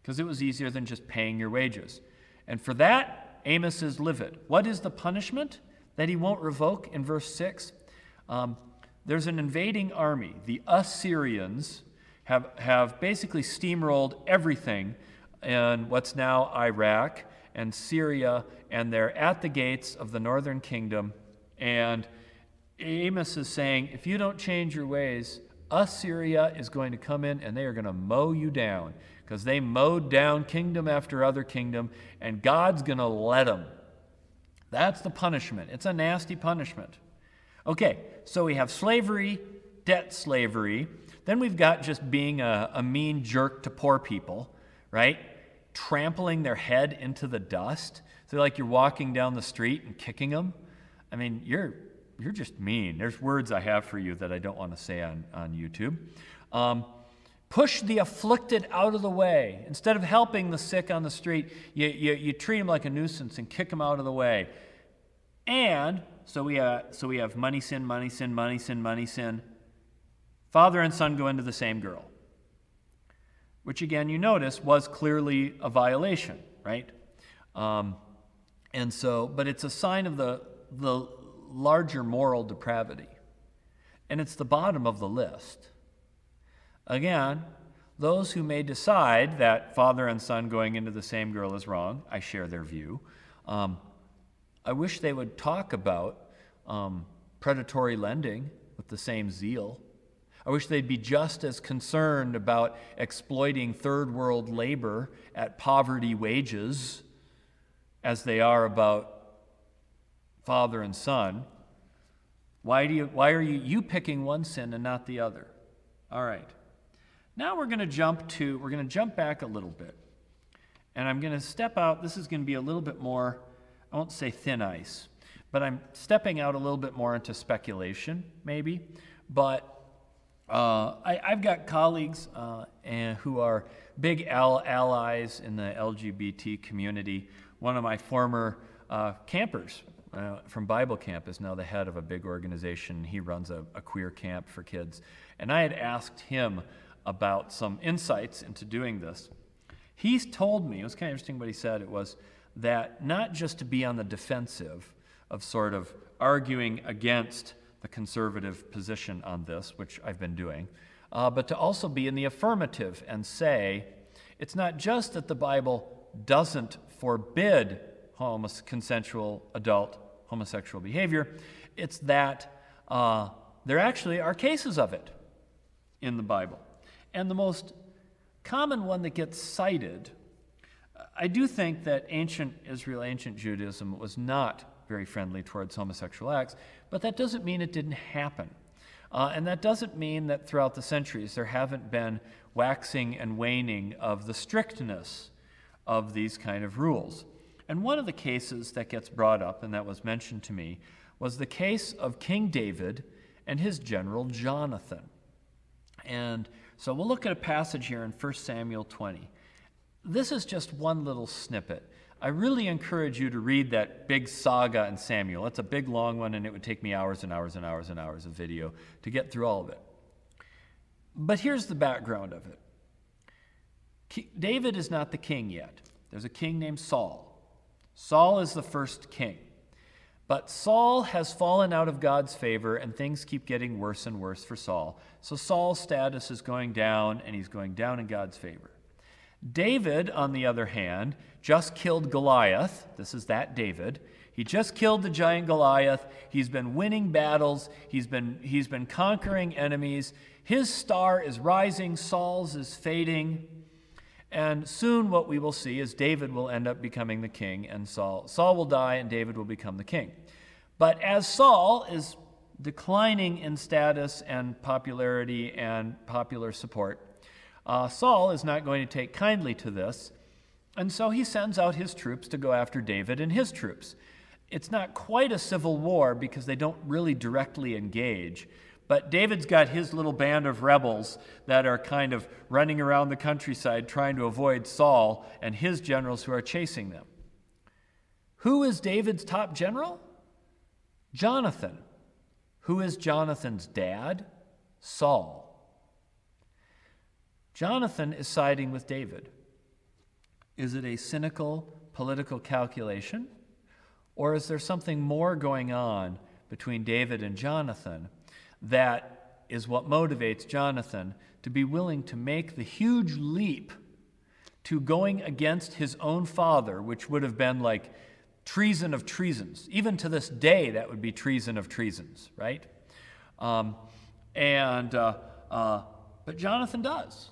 because it was easier than just paying your wages. And for that, Amos is livid. What is the punishment that he won't revoke in verse 6? Um, there's an invading army. The Assyrians have, have basically steamrolled everything in what's now Iraq and Syria, and they're at the gates of the northern kingdom. And Amos is saying, if you don't change your ways, Assyria is going to come in and they are going to mow you down because they mowed down kingdom after other kingdom, and God's going to let them. That's the punishment. It's a nasty punishment. Okay, so we have slavery, debt slavery. Then we've got just being a, a mean jerk to poor people, right? Trampling their head into the dust. So, like you're walking down the street and kicking them. I mean, you're, you're just mean. There's words I have for you that I don't want to say on, on YouTube. Um, Push the afflicted out of the way. Instead of helping the sick on the street, you, you, you treat them like a nuisance and kick them out of the way. And so we, uh, so we have money sin, money sin, money sin, money sin. Father and son go into the same girl, which again, you notice, was clearly a violation, right? Um, and so, but it's a sign of the, the larger moral depravity. And it's the bottom of the list. Again, those who may decide that father and son going into the same girl is wrong, I share their view. Um, I wish they would talk about um, predatory lending with the same zeal. I wish they'd be just as concerned about exploiting third world labor at poverty wages as they are about father and son. Why, do you, why are you, you picking one sin and not the other? All right. Now we're going to jump to, we're going to jump back a little bit. And I'm going to step out. This is going to be a little bit more, I won't say thin ice, but I'm stepping out a little bit more into speculation, maybe. But uh, I, have got colleagues uh, and, who are big al- allies in the LGBT community. One of my former uh, campers uh, from Bible Camp is now the head of a big organization. He runs a, a queer camp for kids. And I had asked him about some insights into doing this. He's told me, it was kind of interesting what he said, it was that not just to be on the defensive of sort of arguing against the conservative position on this, which I've been doing, uh, but to also be in the affirmative and say, it's not just that the Bible doesn't forbid homos- consensual adult homosexual behavior, it's that uh, there actually are cases of it in the Bible. And the most common one that gets cited, I do think that ancient Israel, ancient Judaism was not very friendly towards homosexual acts, but that doesn't mean it didn't happen. Uh, and that doesn't mean that throughout the centuries there haven't been waxing and waning of the strictness of these kind of rules. And one of the cases that gets brought up, and that was mentioned to me, was the case of King David and his general Jonathan. And so we'll look at a passage here in 1 Samuel 20. This is just one little snippet. I really encourage you to read that big saga in Samuel. It's a big, long one, and it would take me hours and hours and hours and hours of video to get through all of it. But here's the background of it David is not the king yet. There's a king named Saul. Saul is the first king. But Saul has fallen out of God's favor, and things keep getting worse and worse for Saul. So Saul's status is going down, and he's going down in God's favor. David, on the other hand, just killed Goliath. This is that David. He just killed the giant Goliath. He's been winning battles, he's been, he's been conquering enemies. His star is rising, Saul's is fading. And soon, what we will see is David will end up becoming the king, and Saul, Saul will die, and David will become the king. But as Saul is declining in status and popularity and popular support, uh, Saul is not going to take kindly to this, and so he sends out his troops to go after David and his troops. It's not quite a civil war because they don't really directly engage, but David's got his little band of rebels that are kind of running around the countryside trying to avoid Saul and his generals who are chasing them. Who is David's top general? Jonathan. Who is Jonathan's dad? Saul. Jonathan is siding with David. Is it a cynical political calculation? Or is there something more going on between David and Jonathan that is what motivates Jonathan to be willing to make the huge leap to going against his own father, which would have been like treason of treasons. Even to this day, that would be treason of treasons, right? Um, and uh, uh, but Jonathan does.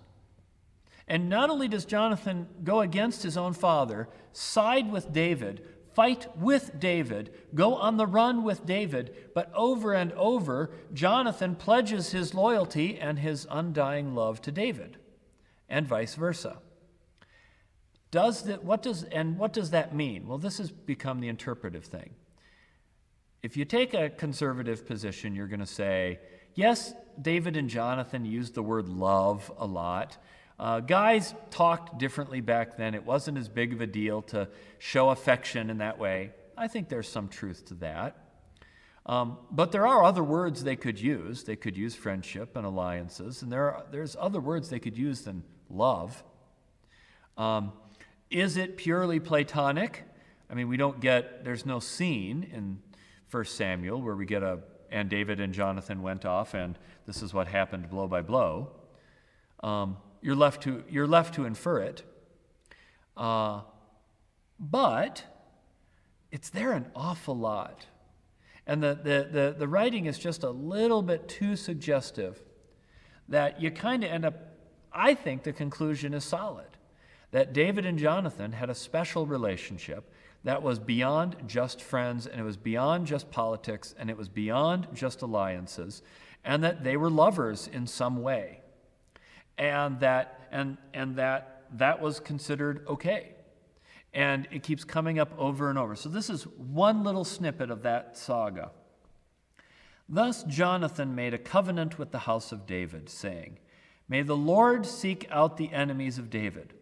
And not only does Jonathan go against his own father, side with David, fight with David, go on the run with David, but over and over, Jonathan pledges his loyalty and his undying love to David, and vice versa. Does that, what does, and what does that mean? Well, this has become the interpretive thing. If you take a conservative position, you're going to say, yes, David and Jonathan used the word love a lot. Uh, guys talked differently back then. It wasn't as big of a deal to show affection in that way. I think there's some truth to that. Um, but there are other words they could use. They could use friendship and alliances, and there are, there's other words they could use than love. Um, is it purely Platonic? I mean, we don't get, there's no scene in 1 Samuel where we get a, and David and Jonathan went off, and this is what happened blow by blow. Um, you're left to, you're left to infer it. Uh, but it's there an awful lot. And the, the, the, the writing is just a little bit too suggestive that you kind of end up, I think the conclusion is solid that David and Jonathan had a special relationship that was beyond just friends and it was beyond just politics and it was beyond just alliances and that they were lovers in some way and that and and that that was considered okay. And it keeps coming up over and over. So this is one little snippet of that saga. Thus jonathan made a covenant with the house of david saying may the lord seek out the enemies of david.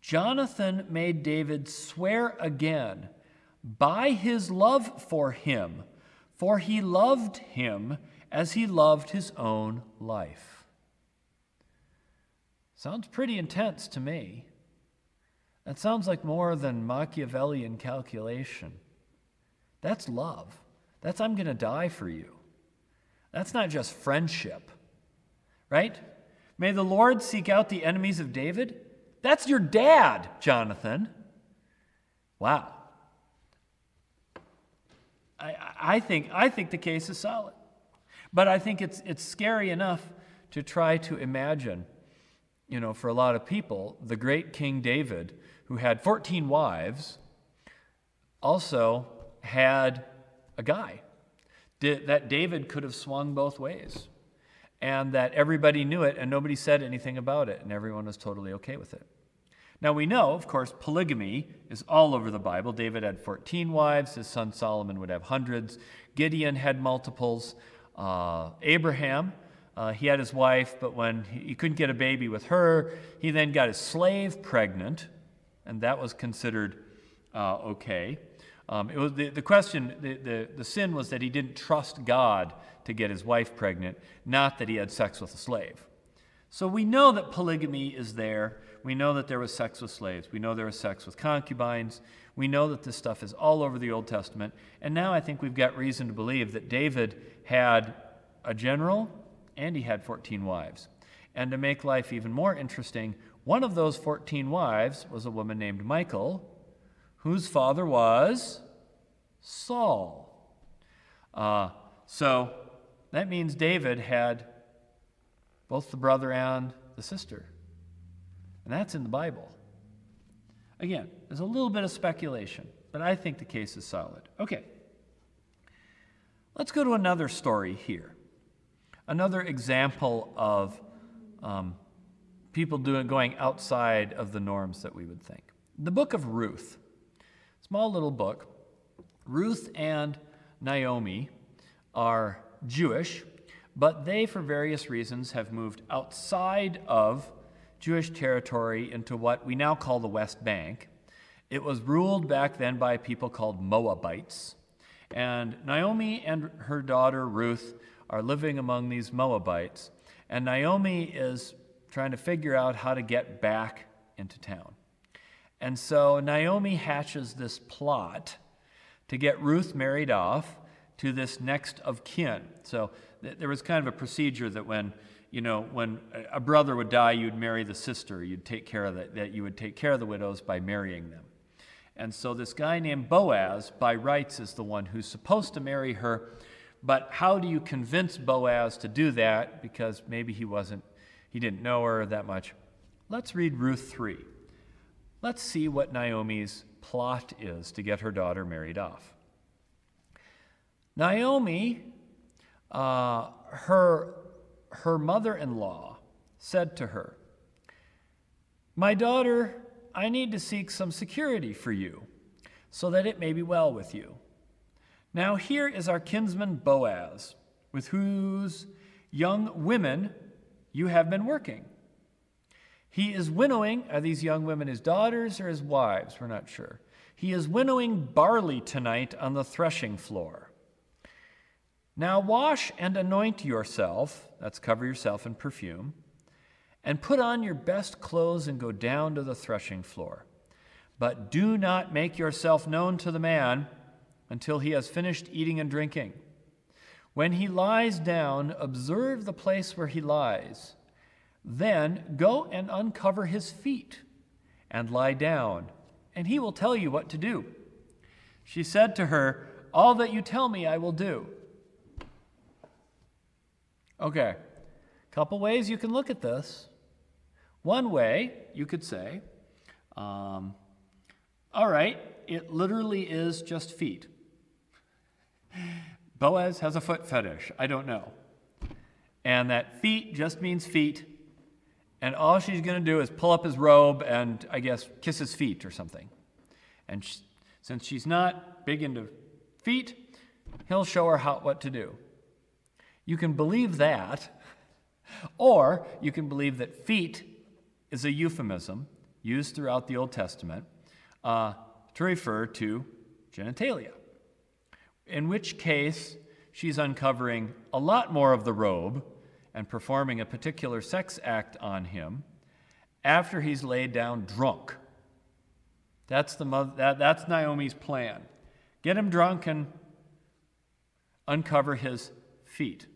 Jonathan made david swear again by his love for him for he loved him as he loved his own life Sounds pretty intense to me. That sounds like more than Machiavellian calculation. That's love. That's I'm going to die for you. That's not just friendship, right? May the Lord seek out the enemies of David. That's your dad, Jonathan. Wow. I, I, think, I think the case is solid. But I think it's, it's scary enough to try to imagine you know, for a lot of people, the great King David, who had 14 wives, also had a guy. That David could have swung both ways. And that everybody knew it and nobody said anything about it, and everyone was totally okay with it. Now we know, of course, polygamy is all over the Bible. David had 14 wives, his son Solomon would have hundreds, Gideon had multiples, uh, Abraham uh, he had his wife, but when he, couldn't get a baby with her, he then got his slave pregnant, and that was considered uh, okay. Um, it was the, the question, the, the, the sin was that he didn't trust God to get his wife pregnant, not that he had sex with a slave. So we know that polygamy is there. We know that there was sex with slaves. We know there was sex with concubines. We know that this stuff is all over the Old Testament. And now I think we've got reason to believe that David had a general and he had 14 wives. And to make life even more interesting, one of those 14 wives was a woman named Michal, whose father was Saul. Uh, so that means David had both the brother and the sister. And that's in the Bible. Again, there's a little bit of speculation, but I think the case is solid. Okay. Let's go to another story here. Another example of um, people doing, going outside of the norms that we would think. The book of Ruth, small little book. Ruth and Naomi are Jewish, but they, for various reasons, have moved outside of Jewish territory into what we now call the West Bank. It was ruled back then by people called Moabites. And Naomi and her daughter Ruth are living among these Moabites. And Naomi is trying to figure out how to get back into town. And so Naomi hatches this plot to get Ruth married off to this next of kin. So th- there was kind of a procedure that when you know when a brother would die, you'd marry the sister. You'd take care of that. That you would take care of the widows by marrying them. And so this guy named Boaz, by rights, is the one who's supposed to marry her. But how do you convince Boaz to do that? Because maybe he wasn't, he didn't know her that much. Let's read Ruth 3. Let's see what Naomi's plot is to get her daughter married off. Naomi, uh, her, her mother in law, said to her, My daughter, I need to seek some security for you, so that it may be well with you. Now, here is our kinsman Boaz, with whose young women you have been working. He is winnowing, are these young women his daughters or his wives? We're not sure. He is winnowing barley tonight on the threshing floor. Now wash and anoint yourself, that's cover yourself in perfume, and put on your best clothes and go down to the threshing floor. But do not make yourself known to the man until he has finished eating and drinking. When he lies down, observe the place where he lies. Then go and uncover his feet and lie down and he will tell you what to do. She said to her, All that you tell me, I will do. Okay, a couple ways you can look at this. One way you could say, um, All right, it literally is just feet. Boaz has a foot fetish. I don't know. And that feet just means feet and all she's going to do is pull up his robe and, I guess, kiss his feet or something. And she, since she's not big into feet, he'll show her how, what to do. You can believe that, or you can believe that feet is a euphemism used throughout the Old Testament uh, to refer to genitalia, in which case she's uncovering a lot more of the robe and performing a particular sex act on him after he's laid down drunk. That's, the mother, that, that's Naomi's plan. Get him drunk and uncover his feet.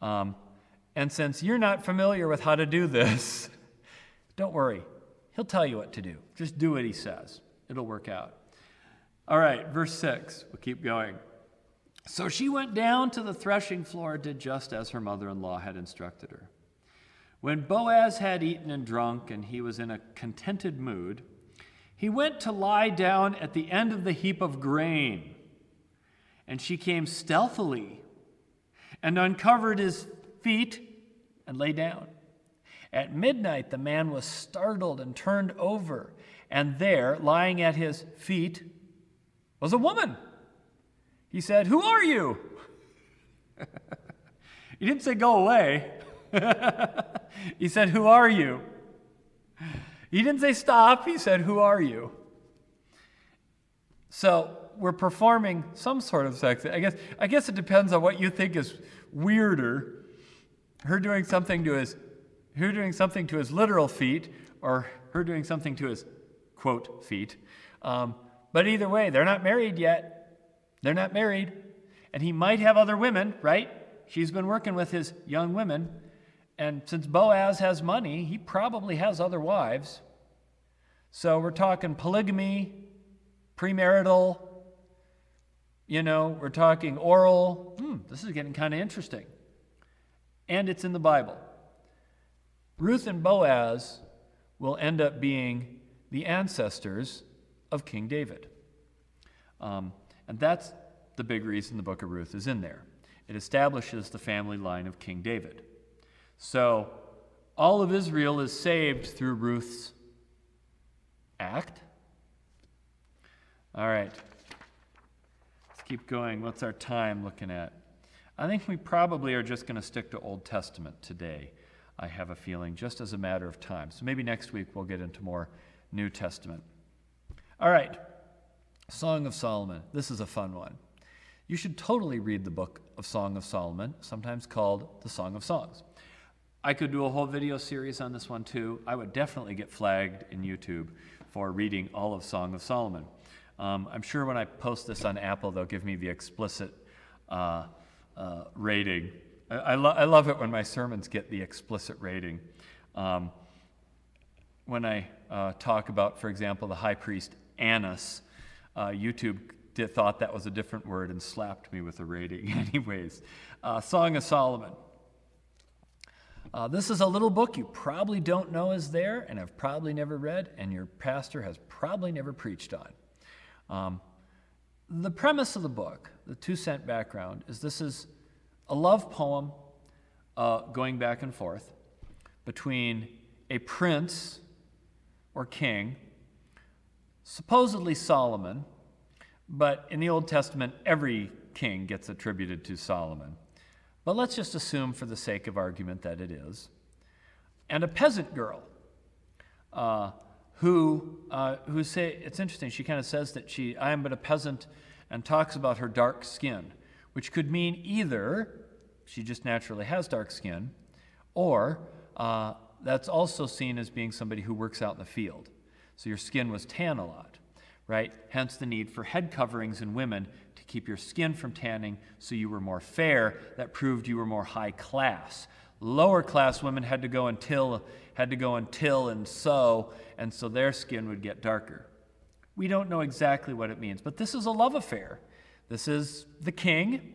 Um, and since you're not familiar with how to do this, don't worry. He'll tell you what to do. Just do what he says, it'll work out. All right, verse 6. We'll keep going. So she went down to the threshing floor did just as her mother in law had instructed her. When Boaz had eaten and drunk, and he was in a contented mood, he went to lie down at the end of the heap of grain. And she came stealthily and uncovered his feet and lay down. At midnight, the man was startled and turned over, and there, lying at his feet, was a woman he said, Who are you? he didn't say, Go away. he said, Who are you? He didn't say, Stop. He said, Who are you? So we're performing some sort of sex. I guess I guess it depends on what you think is weirder. Her doing something to his her doing something to his literal feet, or her doing something to his quote feet. Um, but either way, they're not married yet. They're not married. And he might have other women, right? She's been working with his young women. And since Boaz has money, he probably has other wives. So we're talking polygamy, premarital, you know, we're talking oral. Hmm, this is getting kind of interesting. And it's in the Bible. Ruth and Boaz will end up being the ancestors of King David. Um, and that's the big reason the book of Ruth is in there. It establishes the family line of King David. So, all of Israel is saved through Ruth's act. All right. Let's keep going. What's our time looking at? I think we probably are just going to stick to Old Testament today. I have a feeling, just as a matter of time. So maybe next week we'll get into more New Testament. All right. Song of Solomon. This is a fun one. You should totally read the book of Song of Solomon, sometimes called the Song of Songs. I could do a whole video series on this one too. I would definitely get flagged in YouTube for reading all of Song of Solomon. Um, I'm sure when I post this on Apple, they'll give me the explicit uh, uh, rating. I, I, lo- I, love it when my sermons get the explicit rating. Um, when I uh, talk about, for example, the high priest Annas, uh, YouTube did, thought that was a different word and slapped me with a rating. Anyways, uh, Song of Solomon. Uh, this is a little book you probably don't know is there and have probably never read, and your pastor has probably never preached on. Um, the premise of the book, the two cent background, is this is a love poem uh, going back and forth between a prince or king, supposedly Solomon, but in the Old Testament, every king gets attributed to Solomon. But let's just assume, for the sake of argument, that it is. And a peasant girl uh, who, uh, who say, it's interesting, she kind of says that she, I am but a peasant, and talks about her dark skin, which could mean either she just naturally has dark skin, or uh, that's also seen as being somebody who works out in the field. So your skin was tan a lot, right? Hence the need for head coverings in women to keep your skin from tanning so you were more fair. That proved you were more high class. Lower class women had to go and till, had to go and till and sew, and so their skin would get darker. We don't know exactly what it means, but this is a love affair. This is the king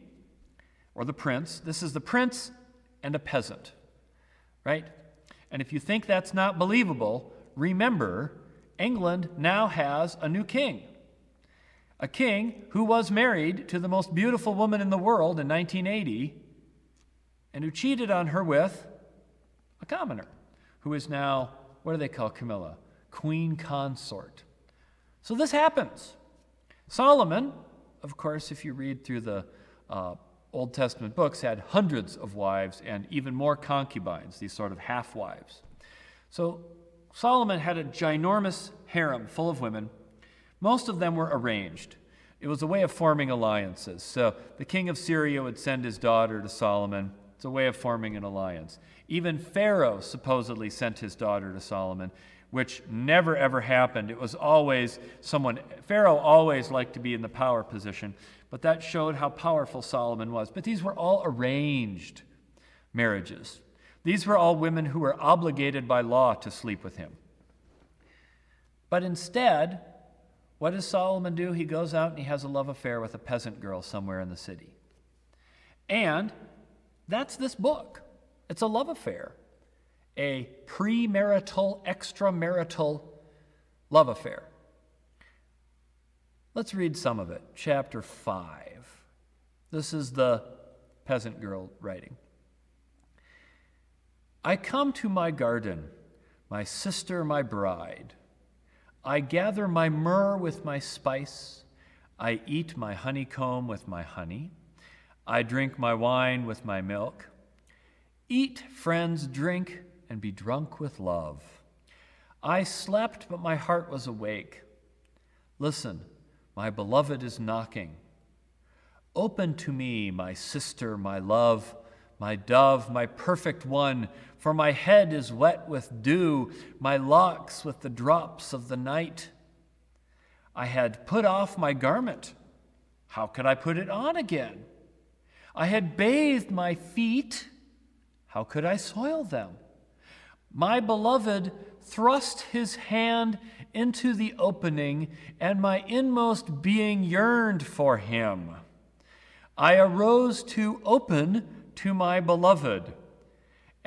or the prince. This is the prince and a peasant, right? And if you think that's not believable, remember England now has a new king a king who was married to the most beautiful woman in the world in 1980 and who cheated on her with a commoner who is now, what do they call Camilla? Queen consort. So this happens. Solomon, of course, if you read through the uh, Old Testament books, had hundreds of wives and even more concubines, these sort of half wives. So Solomon had a ginormous harem full of women most of them were arranged. It was a way of forming alliances. So the king of Syria would send his daughter to Solomon. It's a way of forming an alliance. Even Pharaoh supposedly sent his daughter to Solomon, which never ever happened. It was always someone, Pharaoh always liked to be in the power position, but that showed how powerful Solomon was. But these were all arranged marriages. These were all women who were obligated by law to sleep with him. But instead, what does Solomon do? He goes out and he has a love affair with a peasant girl somewhere in the city. And that's this book. It's a love affair, a premarital, extramarital love affair. Let's read some of it. Chapter 5. This is the peasant girl writing. I come to my garden, my sister, my bride. I gather my myrrh with my spice. I eat my honeycomb with my honey. I drink my wine with my milk. Eat, friends, drink, and be drunk with love. I slept, but my heart was awake. Listen, My beloved is knocking. Open to me, my sister, my love, my dove, my perfect one, for my head is wet with dew, my locks with the drops of the night. I had put off my garment. How could I put it on again? I had bathed my feet. How could I soil them? My beloved thrust his hand into the opening, and my inmost being yearned for him. I arose to open to my beloved,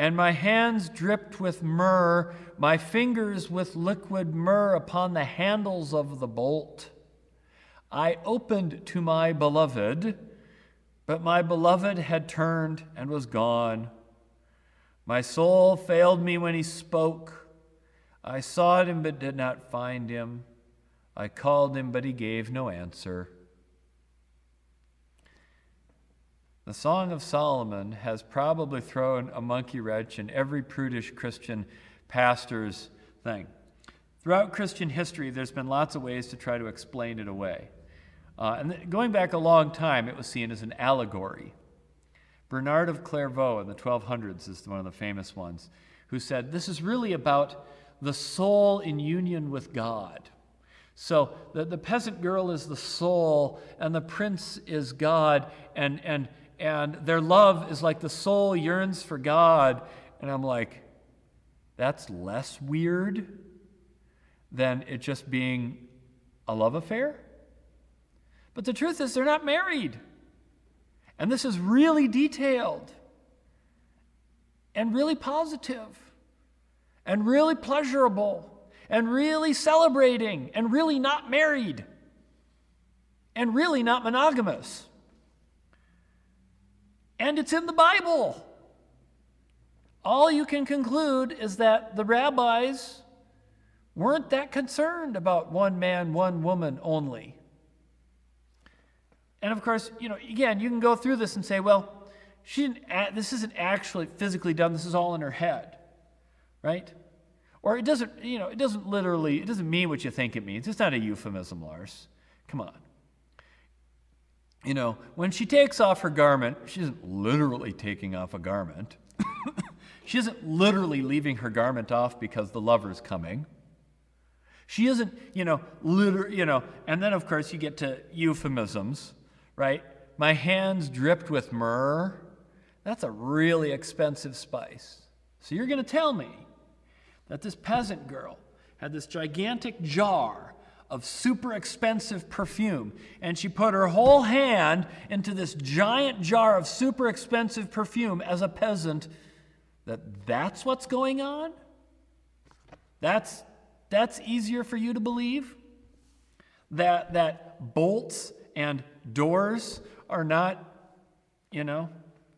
and my hands dripped with myrrh, my fingers with liquid myrrh upon the handles of the bolt. I opened to my beloved, but my beloved had turned and was gone. My soul failed me when he spoke. I sought him but did not find him. I called him, but he gave no answer. The Song of Solomon has probably thrown a monkey wrench in every prudish Christian pastor's thing. Throughout Christian history, there's been lots of ways to try to explain it away. Uh, and going back a long time, it was seen as an allegory. Bernard of Clairvaux in the 1200s is one of the famous ones, who said this is really about the soul in union with God. So the, the peasant girl is the soul, and the prince is God, and, and, and their love is like the soul yearns for God. And I'm like, that's less weird than it just being a love affair? But the truth is, they're not married. And this is really detailed and really positive and really pleasurable and really celebrating and really not married and really not monogamous. And it's in the Bible. All you can conclude is that the rabbis weren't that concerned about one man, one woman only. And of course, you know, again, you can go through this and say, well, she didn't, this isn't actually physically done, this is all in her head, right? Or it doesn't, you know, it doesn't literally, it doesn't mean what you think it means. It's not a euphemism, Lars. Come on. You know, when she takes off her garment, she isn't literally taking off a garment. she isn't literally leaving her garment off because the lover's coming. She isn't, you know, liter- you know, and then of course you get to euphemisms right? My hands dripped with myrrh. That's a really expensive spice. So you're going to tell me that this peasant girl had this gigantic jar of super expensive perfume, and she put her whole hand into this giant jar of super expensive perfume as a peasant, that that's what's going on? That's, that's easier for you to believe? That, that bolts and doors are not, you know,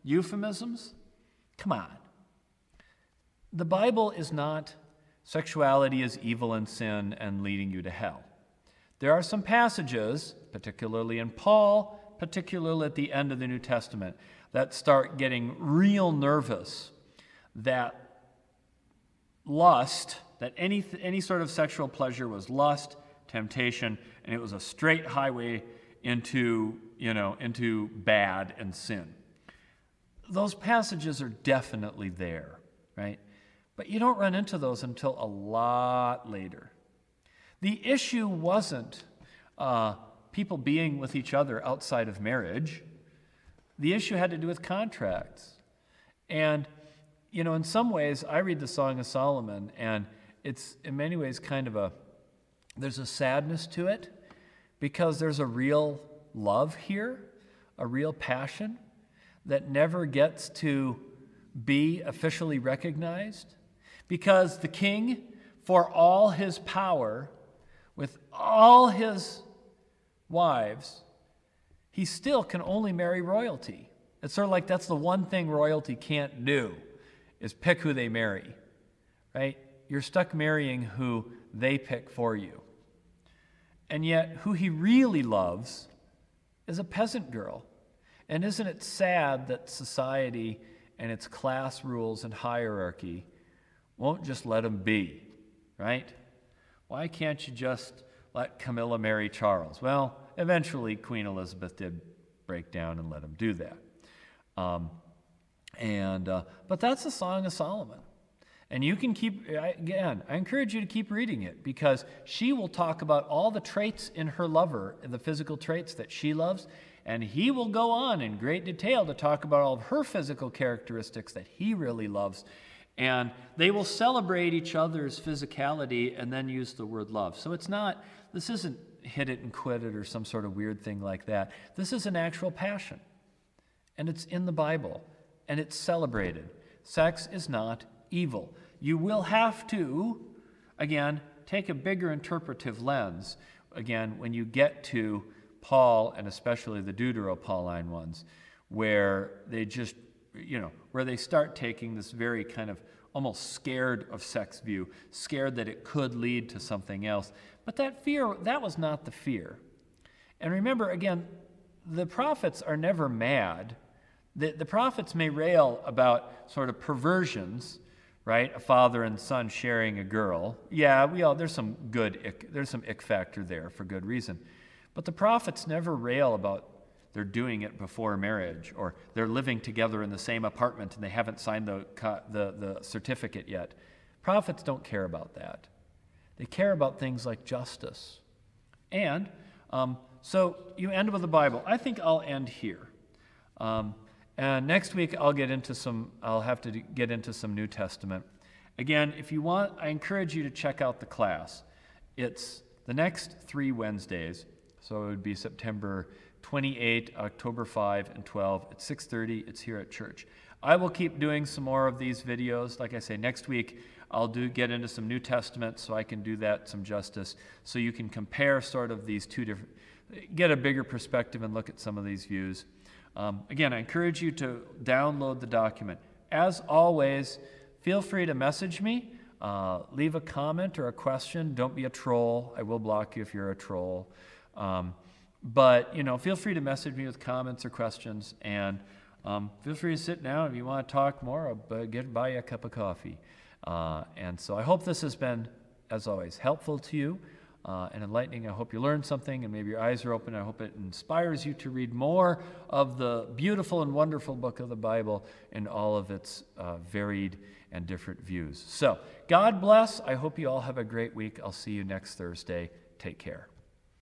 euphemisms? Come on. The Bible is not sexuality is evil and sin and leading you to hell. There are some passages, particularly in Paul, particularly at the end of the New Testament, that start getting real nervous that lust, that any, any sort of sexual pleasure was lust, temptation, and it was a straight highway into, you know, into bad and sin. Those passages are definitely there, right? But you don't run into those until a lot later. The issue wasn't uh, people being with each other outside of marriage. The issue had to do with contracts. And, you know, in some ways, I read the Song of Solomon, and it's in many ways kind of a, there's a sadness to it because there's a real love here, a real passion that never gets to be officially recognized. Because the king, for all his power, with all his wives, he still can only marry royalty. It's sort of like that's the one thing royalty can't do is pick who they marry, right? You're stuck marrying who they pick for you. And yet, who he really loves is a peasant girl. And isn't it sad that society and its class rules and hierarchy won't just let him be, right? Why can't you just let Camilla marry Charles? Well, eventually, Queen Elizabeth did break down and let him do that. Um, and, uh, but that's the Song of Solomon. And you can keep, again, I encourage you to keep reading it because she will talk about all the traits in her lover, the physical traits that she loves, and he will go on in great detail to talk about all of her physical characteristics that he really loves. And they will celebrate each other's physicality and then use the word love. So it's not, this isn't hit it and quit it or some sort of weird thing like that. This is an actual passion. And it's in the Bible and it's celebrated. Sex is not evil. You will have to, again, take a bigger interpretive lens, again, when you get to Paul and especially the Deutero-Pauline ones, where they just, you know, where they start taking this very kind of almost scared of sex view, scared that it could lead to something else. But that fear, that was not the fear. And remember, again, the prophets are never mad. The, the prophets may rail about sort of perversions, right? A father and son sharing a girl. Yeah, we all, there's some good, ick, there's some ick factor there for good reason. But the prophets never rail about they're doing it before marriage or they're living together in the same apartment and they haven't signed the, the, the certificate yet. Prophets don't care about that. They care about things like justice. And um, so you end with the Bible. I think I'll end here. Um, and next week I'll get into some. I'll have to get into some New Testament. Again, if you want, I encourage you to check out the class. It's the next three Wednesdays, so it would be September 28, October 5, and 12 at 6:30. It's here at church. I will keep doing some more of these videos. Like I say, next week I'll do get into some New Testament so I can do that some justice. So you can compare sort of these two different, get a bigger perspective and look at some of these views. Um, again, I encourage you to download the document. As always, feel free to message me. Uh, leave a comment or a question. Don't be a troll. I will block you if you're a troll. Um, but you know, feel free to message me with comments or questions, and um, feel free to sit down if you want to talk more. I'll get buy you a cup of coffee. Uh, and so I hope this has been, as always, helpful to you uh, and enlightening. I hope you learned something and maybe your eyes are open. I hope it inspires you to read more of the beautiful and wonderful book of the Bible in all of its uh, varied and different views. So, God bless. I hope you all have a great week. I'll see you next Thursday. Take care.